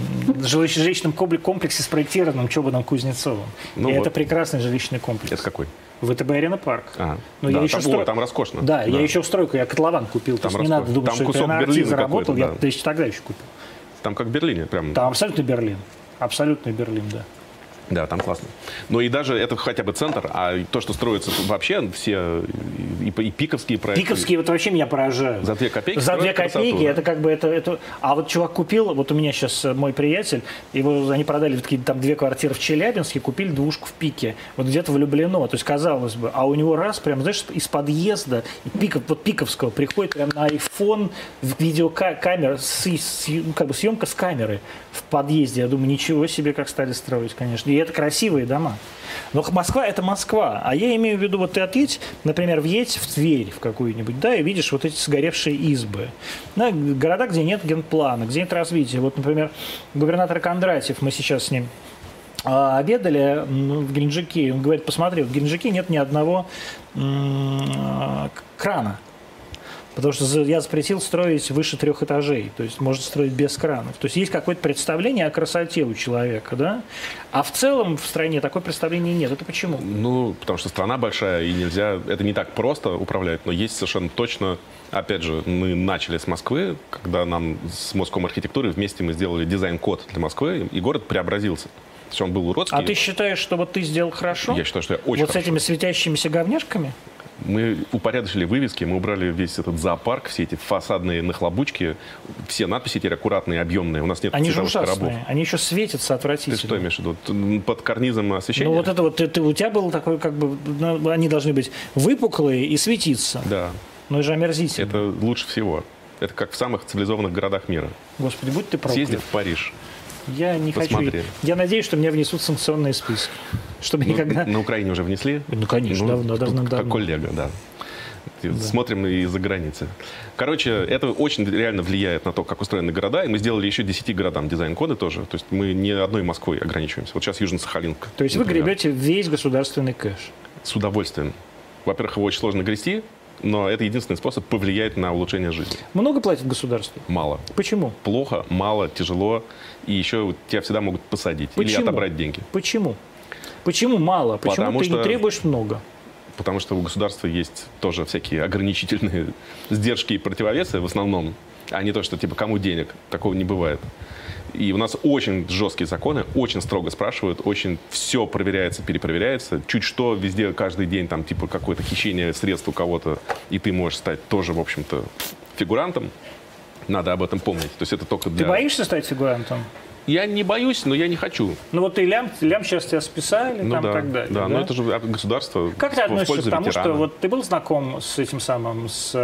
S1: жилищном комплексе, спроектированном Чобаном Кузнецовым. Ну, И вот. это прекрасный жилищный комплекс.
S2: Это какой?
S1: ВТБ Арена Парк.
S2: А, Но да, я еще там, стро... там роскошно.
S1: Да, да, я еще в стройку, я котлован купил. Там то есть не надо думать,
S2: там
S1: что
S2: кусок
S1: это на
S2: Берлина
S1: заработал, я
S2: да.
S1: то есть, тогда еще купил.
S2: Там как в Берлине прям.
S1: Там абсолютно Берлин. Абсолютно Берлин, да.
S2: Да, там классно. Но и даже это хотя бы центр, а то, что строится вообще, все и, и пиковские проекты.
S1: Пиковские вот вообще меня поражают.
S2: За две копейки?
S1: За две копейки, красоту, это как бы это, это... А вот чувак купил, вот у меня сейчас мой приятель, его они продали такие там две квартиры в Челябинске, купили двушку в Пике, вот где-то влюблено, то есть казалось бы, а у него раз прям, знаешь, из подъезда, пиков, вот пиковского приходит прям на iPhone видеокамера, с, с, ну, как бы съемка с камеры в подъезде. Я думаю, ничего себе, как стали строить, конечно. И это красивые дома. Но Москва – это Москва. А я имею в виду, вот ты отъедь, например, въедь в Тверь в какую-нибудь, да, и видишь вот эти сгоревшие избы. Да, города, где нет генплана, где нет развития. Вот, например, губернатор Кондратьев, мы сейчас с ним а, обедали в Геленджике, он говорит, посмотри, в Геленджике нет ни одного крана. Потому что я запретил строить выше трех этажей, то есть можно строить без кранов. То есть есть какое-то представление о красоте у человека, да? А в целом в стране такое представление нет. Это почему?
S2: Ну, потому что страна большая, и нельзя, это не так просто управлять, но есть совершенно точно, опять же, мы начали с Москвы, когда нам с Моском архитектуры вместе мы сделали дизайн-код для Москвы, и город преобразился. То есть он был уродский.
S1: А ты считаешь, что вот ты сделал хорошо?
S2: Я считаю, что я очень
S1: Вот
S2: хорошо.
S1: с этими светящимися говняшками?
S2: Мы упорядочили вывески, мы убрали весь этот зоопарк, все эти фасадные нахлобучки, все надписи теперь аккуратные, объемные. У нас нет
S1: Они же ужасные, коробов. они еще светятся отвратительно.
S2: Ты что имеешь в виду? Под карнизом освещения?
S1: Ну вот это вот, ты, у тебя был такой, как бы, ну, они должны быть выпуклые и светиться.
S2: Да.
S1: Но это же омерзительно.
S2: Это лучше всего. Это как в самых цивилизованных городах мира.
S1: Господи, будь ты проклят.
S2: Съезди в Париж.
S1: Я не
S2: Посмотри.
S1: хочу. Я надеюсь, что меня внесут санкционные списки. Чтобы
S2: ну,
S1: никогда...
S2: На Украине уже внесли?
S1: Ну, конечно, ну, давно, давно,
S2: давно. Как коллега, да. Да. Смотрим из-за границы. Короче, это очень реально влияет на то, как устроены города. И мы сделали еще 10 городам дизайн-коды тоже. То есть мы не одной Москвой ограничиваемся. Вот сейчас Южно-Сахалинка.
S1: То есть например. вы гребете весь государственный кэш?
S2: С удовольствием. Во-первых, его очень сложно грести, но это единственный способ повлиять на улучшение жизни.
S1: Много платит государство?
S2: Мало.
S1: Почему?
S2: Плохо, мало, тяжело. И еще тебя всегда могут посадить
S1: Почему?
S2: или отобрать деньги.
S1: Почему? Почему мало? Почему
S2: Потому
S1: ты
S2: что...
S1: не требуешь много?
S2: потому что у государства есть тоже всякие ограничительные (laughs) сдержки и противовесы в основном, а не то, что типа кому денег. Такого не бывает. И у нас очень жесткие законы, очень строго спрашивают, очень все проверяется, перепроверяется. Чуть что, везде, каждый день, там, типа, какое-то хищение средств у кого-то, и ты можешь стать тоже, в общем-то, фигурантом. Надо об этом помнить. То есть это только для...
S1: Ты боишься стать фигурантом?
S2: Я не боюсь, но я не хочу.
S1: Ну вот ты лям, лям сейчас тебя списали,
S2: ну,
S1: там
S2: да,
S1: так далее.
S2: Да,
S1: да,
S2: но это же государство.
S1: Как ты относишься к тому,
S2: ветерана.
S1: что вот ты был знаком с этим самым, с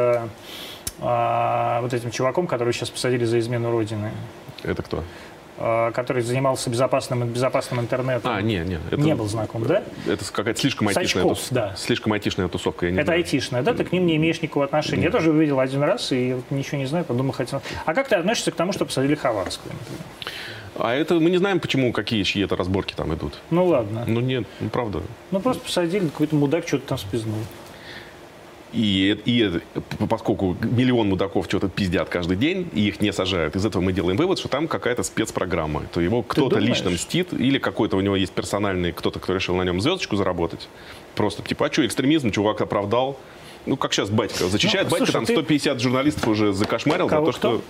S1: а, вот этим чуваком, который сейчас посадили за измену Родины?
S2: Это кто?
S1: А, который занимался безопасным, безопасным интернетом.
S2: А, не, не.
S1: Это, не был знаком, да?
S2: Это какая-то слишком айтишная,
S1: Сачков, тус... да.
S2: слишком айтишная тусовка. Я не
S1: это
S2: знаю.
S1: айтишная, да? Ты к ним не имеешь никакого отношения. Я тоже увидел один раз и ничего не знаю, подумал, хотел. А как ты относишься к тому, что посадили Хованскую, например?
S2: А это мы не знаем, почему, какие чьи это разборки там идут.
S1: Ну ладно.
S2: Ну нет, ну правда.
S1: Ну просто посадили, какой-то мудак что-то там спизнул.
S2: И, и поскольку миллион мудаков что-то пиздят каждый день, и их не сажают, из этого мы делаем вывод, что там какая-то спецпрограмма. То его кто-то лично мстит, или какой-то у него есть персональный, кто-то, кто решил на нем звездочку заработать. Просто типа, а что, экстремизм, чувак оправдал, Ну, как сейчас батька. Зачищает
S1: Ну,
S2: батька,
S1: слушай,
S2: там
S1: ты-
S2: 150 журналистов уже закошмарил
S1: Кого,
S2: за то, что...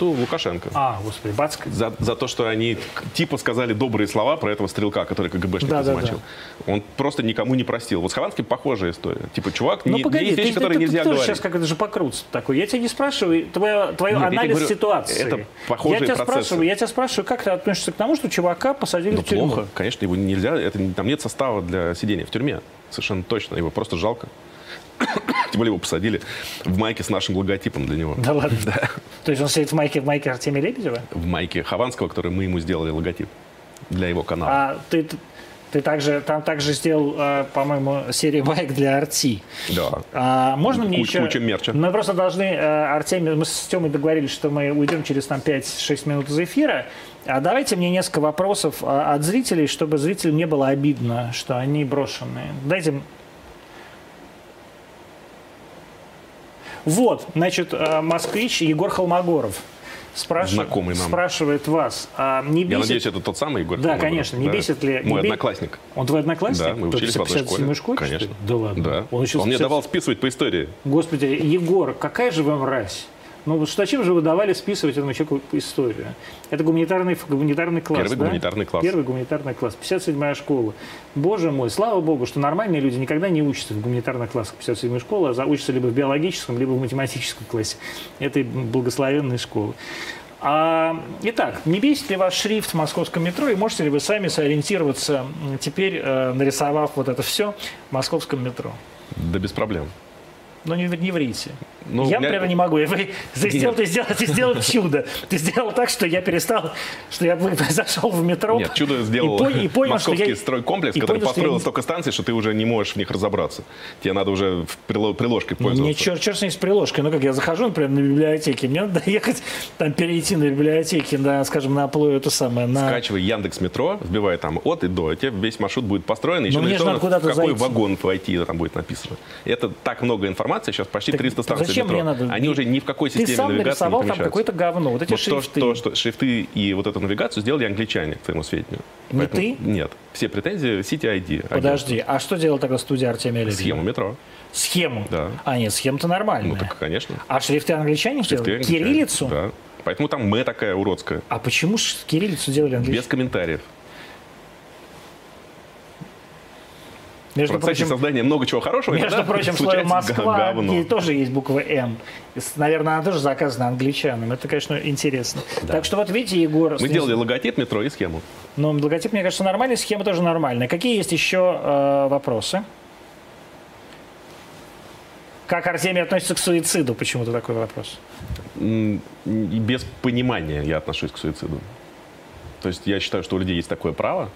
S2: Ну, Лукашенко.
S1: А, господи, Бацк.
S2: За, за то, что они типа сказали добрые слова про этого стрелка, который КГБшника
S1: Да, да,
S2: замочил. Он просто никому не простил. Вот с Хованским похожая история. Типа, чувак,
S1: Ну
S2: не,
S1: погоди,
S2: есть
S1: ты,
S2: вещи,
S1: ты-
S2: которые
S1: ты- ты
S2: нельзя
S1: тоже
S2: говорить.
S1: сейчас как это же покрутство такой. Я тебя не спрашиваю, твое, твое
S2: Нет,
S1: анализ
S2: говорю,
S1: ситуации.
S2: это похожие
S1: я тебя
S2: процессы.
S1: спрашиваю, я тебя спрашиваю, как ты относишься к тому, что чувака посадили
S2: Ну,
S1: в тюрьму?
S2: плохо. Конечно, его нельзя. Это, там нет состава для сидения в тюрьме. Совершенно точно. Его просто жалко. (coughs) Тем более его посадили в майке с нашим логотипом для него.
S1: Да ладно. То есть он сидит в майке в майке Артемия Лебедева?
S2: В майке Хованского, который мы ему сделали логотип для его канала.
S1: А ты, ты также, там также сделал, э, по-моему, серию байк для Арти.
S2: Да.
S1: А можно мне
S2: Куч-
S1: еще...
S2: куча мерча.
S1: Мы просто должны, э, Артемий, мы с Тёмой договорились, что мы уйдем через там 5-6 минут из эфира. А давайте мне несколько вопросов а, от зрителей, чтобы зрителям не было обидно, что они брошенные. Дайте... Вот, значит, э, москвич Егор Холмогоров спрашивает,
S2: Знакомый нам.
S1: спрашивает вас, а не
S2: Я
S1: бесит...
S2: надеюсь, это тот самый Егор
S1: Да, конечно. Не бесит ли-
S2: Мой
S1: бе-
S2: одноклассник.
S1: Он твой одноклассник?
S2: Да, мы учились в одной
S1: 57-й
S2: школе.
S1: ли?
S2: Конечно.
S1: Да ладно.
S2: Да.
S1: Он,
S2: Он мне
S1: 50
S2: давал списывать по истории.
S1: Господи, Егор, какая же вы мразь? Ну зачем же вы давали списывать этому человеку историю? Это гуманитарный, гуманитарный класс,
S2: Первый
S1: да?
S2: гуманитарный класс.
S1: Первый гуманитарный класс, 57-я школа. Боже мой, слава богу, что нормальные люди никогда не учатся в гуманитарных классах 57-й школы, а учатся либо в биологическом, либо в математическом классе этой благословенной школы. А, итак, не бесит ли ваш шрифт в московском метро, и можете ли вы сами сориентироваться теперь, э, нарисовав вот это все в московском метро?
S2: Да без проблем.
S1: Но не, не врите.
S2: Ну,
S1: я,
S2: у меня-
S1: например, не могу. Вы, (laughs) ты, сделал, ты, сделал, ты сделал чудо. Ты сделал так, что я перестал, что я (laughs) зашел в метро.
S2: Нет, чудо сделал
S1: и, пон- и понял,
S2: московский
S1: я-
S2: стройкомплекс,
S1: и
S2: который
S1: понял,
S2: построил
S1: я-
S2: столько станций, что ты уже не можешь в них разобраться. Тебе надо уже приложкой
S1: Мне
S2: пользоваться.
S1: черт, черт с ней с приложкой. Ну, как я захожу, например, на библиотеке, мне надо (laughs) ехать, там, перейти на библиотеки, на, скажем, на плою, это самое, на...
S2: Скачивай Яндекс Метро, вбивай там от и до, и тебе весь маршрут будет построен, еще
S1: мне
S2: нарисовано, в какой
S1: зайти.
S2: вагон войти там будет написано. Это так много информации, сейчас почти 300 станций
S1: зачем
S2: метро.
S1: мне надо?
S2: Они уже ни в какой
S1: Ты
S2: системе
S1: сам
S2: навигации
S1: нарисовал
S2: не
S1: там какое-то говно. Вот эти
S2: Вот то,
S1: шрифты.
S2: что, что шрифты и вот эту навигацию сделали англичане, к твоему сведению.
S1: Не ты?
S2: Нет. Все претензии City ID.
S1: Подожди, а что делала тогда студия Артемия Лебедева?
S2: Схему метро.
S1: Схему?
S2: Да.
S1: А, нет, схема-то нормальная.
S2: Ну так, конечно.
S1: А шрифты англичане
S2: Шрифты
S1: сделали?
S2: англичане.
S1: Кириллицу?
S2: Да. Поэтому там мы такая уродская.
S1: А почему ж кириллицу делали англичане?
S2: Без комментариев. В
S1: Между
S2: процессе
S1: прочим,
S2: создания много чего хорошего.
S1: между
S2: иногда
S1: прочим, в
S2: случается
S1: Москва где тоже есть буква М. И, Наверное, она тоже заказана англичанам. Это, конечно, интересно. Так что вот видите, Егор...
S2: Мы
S1: снизу-
S2: делали логотип метро и схему.
S1: Ну, логотип, мне кажется, нормальный, схема тоже нормальная. Какие есть еще э, вопросы? Как Артемий относится к суициду? Почему-то такой вопрос.
S2: И без понимания я отношусь к суициду. То есть я считаю, что у людей есть такое право,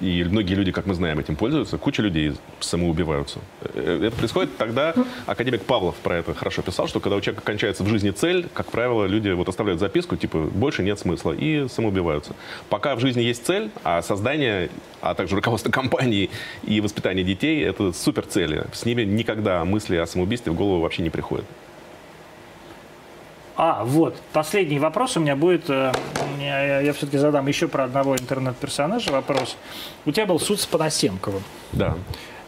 S2: и многие люди, как мы знаем, этим пользуются. Куча людей самоубиваются. Э, Это происходит тогда, академик Павлов про это хорошо писал, что когда у человека кончается в жизни цель, как правило, люди вот оставляют записку, типа, больше нет смысла, и самоубиваются. Пока в жизни есть цель, а создание, а также руководство компании и воспитание детей — это супер цели. С ними никогда мысли о самоубийстве в голову вообще не приходят.
S1: А, вот, последний вопрос у меня будет. э, Я, я все-таки задам еще про одного интернет-персонажа вопрос. У тебя был суд с Панасенковым.
S2: Да.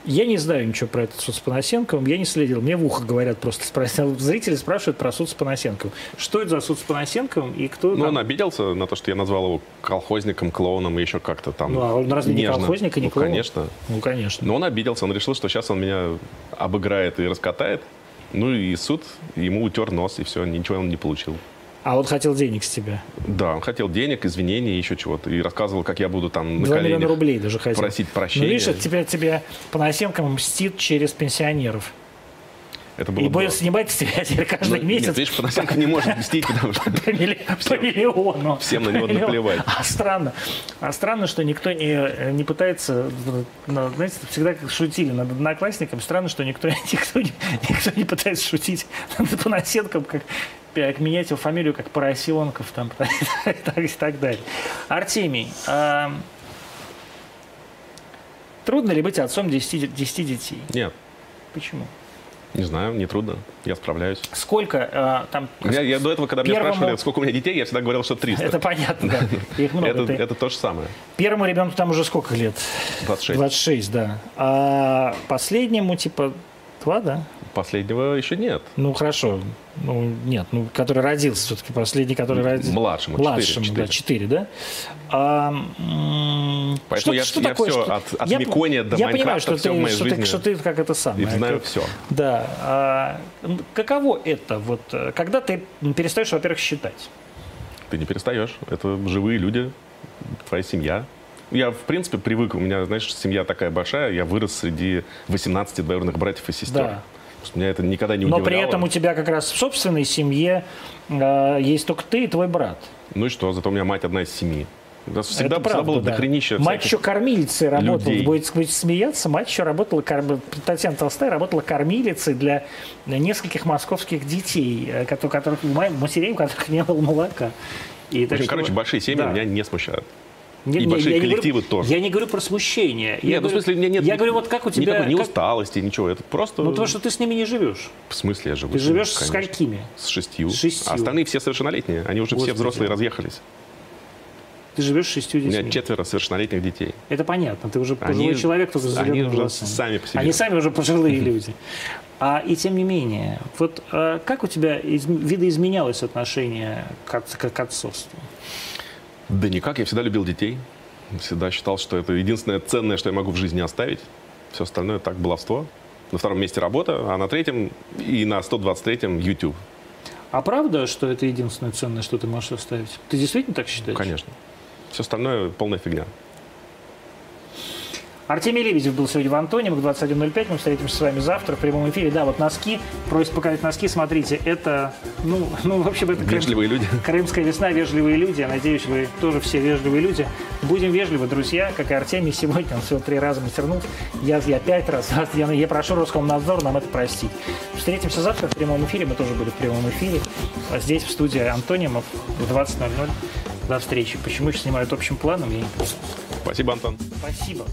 S1: Я не знаю ничего про этот суд с Панасенковым, я не следил. Мне в ухо говорят просто, (laughs) спросил, зрители спрашивают про суд с Панасенковым. Что это за суд с Панасенковым и кто
S2: Ну,
S1: там?
S2: он обиделся на то, что я назвал его колхозником, клоуном и еще как-то там.
S1: Ну, а он разве не
S2: нежно.
S1: колхозник и не
S2: Ну,
S1: клоун?
S2: конечно.
S1: Ну, конечно.
S2: Но он обиделся, он решил, что сейчас он меня обыграет и раскатает. Ну и суд ему утер нос, и все, ничего он не получил.
S1: А вот хотел денег с тебя.
S2: Да, он хотел денег, извинений, еще чего-то. И рассказывал, как я буду там на
S1: 2 миллиона
S2: коленях
S1: рублей даже хотел.
S2: просить
S1: Ну,
S2: прощения.
S1: видишь, это тебе, тебе Панасенко мстит через пенсионеров.
S2: Это было
S1: И будет снимать с тебя теперь каждый
S2: Ну,
S1: месяц
S2: Нет, видишь, Панасенко не может мстить, потому что (laughs)
S1: по, милли- (laughs) по миллиону.
S2: всем на него
S1: По миллиону.
S2: наплевать.
S1: А странно, а странно, что никто не, не пытается, ну, знаете, всегда как шутили над одноклассником, странно, что никто, (laughs) никто, не, никто не пытается шутить над Панасенком, как как менять его фамилию как Поросенков там, и так, и так далее. Артемий, а, трудно ли быть отцом 10, 10 детей?
S2: Нет,
S1: Почему?
S2: Не знаю, не трудно. Я справляюсь.
S1: Сколько а, там...
S2: Я, я до этого, когда меня
S1: Первому-
S2: спрашивали, сколько у меня детей, я всегда говорил, что 300.
S1: Это понятно, да. (laughs) Их много.
S2: это,
S1: Ты-
S2: это то же самое.
S1: Первому ребенку там уже сколько лет?
S2: 26.
S1: 26, да. А последнему, типа, два, да?
S2: Последнего еще нет.
S1: Ну, хорошо. Ну, нет, ну, который родился все-таки, последний, который родился.
S2: Младшему,
S1: Младшему,
S2: 4,
S1: да, 4, да? А,
S2: Поэтому я,
S1: что
S2: я
S1: такое,
S2: все
S1: что...
S2: от, от
S1: я,
S2: Микония до
S1: я понимаю, что
S2: все
S1: ты,
S2: в моей
S1: что,
S2: жизни.
S1: ты, что ты как это самое.
S2: И знаю
S1: как,
S2: все.
S1: Да. А, каково это, вот, когда ты перестаешь, во-первых, считать?
S2: Ты не перестаешь. Это живые люди, твоя семья. Я, в принципе, привык. У меня, знаешь, семья такая большая. Я вырос среди 18 двоюродных братьев и сестер.
S1: Да.
S2: Меня это никогда не
S1: Но
S2: удивляло.
S1: при этом у тебя как раз в собственной семье э, есть только ты и твой брат.
S2: Ну и что? Зато у меня мать одна из семи. У нас всегда,
S1: Это
S2: всегда
S1: правда,
S2: было
S1: да.
S2: дохренища
S1: Мать еще кормилицей работала.
S2: людей.
S1: Будете, будете смеяться, мать еще работала, кор- Татьяна Толстая работала кормилицей для нескольких московских детей, э, у которых, у ма- матерей, у которых не было молока. И
S2: В общем,
S1: что-
S2: короче, большие семьи
S1: Да.
S2: меня не смущают.
S1: Не-
S2: и
S1: не-
S2: большие
S1: я не
S2: коллективы
S1: говорю-
S2: тоже.
S1: Я не говорю про смущение. Я
S2: Нет, ну, в
S1: говорю-
S2: смысле, у меня нет
S1: Я говорю, вот как у тебя...
S2: никакой ни
S1: как-
S2: усталости, ничего. Это просто...
S1: Ну, потому что ты с ними не живешь.
S2: В смысле я живу?
S1: Ты живешь с сколькими?
S2: С шестью.
S1: С шестью.
S2: А остальные все совершеннолетние. Они уже
S1: Господи.
S2: все взрослые разъехались.
S1: Ты живешь с шестью
S2: У меня
S1: детьми.
S2: четверо совершеннолетних детей.
S1: Это понятно. Ты уже
S2: Они-
S1: пожилой человек, только с
S2: они уже
S1: волосами.
S2: сами по себе.
S1: Они сами уже пожилые люди. А и тем не менее, вот а, как у тебя из, видоизменялось отношение к, к- к отцовству?
S2: Да никак, я всегда любил детей. Всегда считал, что это единственное ценное, что я могу в жизни оставить. Все остальное так, баловство. На втором месте работа, а на третьем и на 123-м YouTube.
S1: А правда, что это единственное ценное, что ты можешь оставить? Ты действительно так считаешь?
S2: Конечно. Все остальное полная фигня.
S1: Артемий Лебедев был сегодня в Антониум к 21.05. Мы встретимся с вами завтра в прямом эфире. Да, вот носки. Просит показать носки. Смотрите, это, ну, ну в общем, это крым-
S2: Вежливые люди.
S1: Крымская весна, вежливые люди. Я надеюсь, вы тоже все вежливые люди. Будем вежливы, друзья, как и Артемий сегодня. Он всего три раза матернул. Я, я пять раз. (laughs) Я, я прошу Роскомнадзор нам это простить. Встретимся завтра в прямом эфире. Мы тоже были в прямом эфире. А Здесь, в студии Антонимов в 20.00. До встречи. Почему еще снимают общим планом, я не понимаю.
S2: Спасибо, Антон.
S1: Спасибо.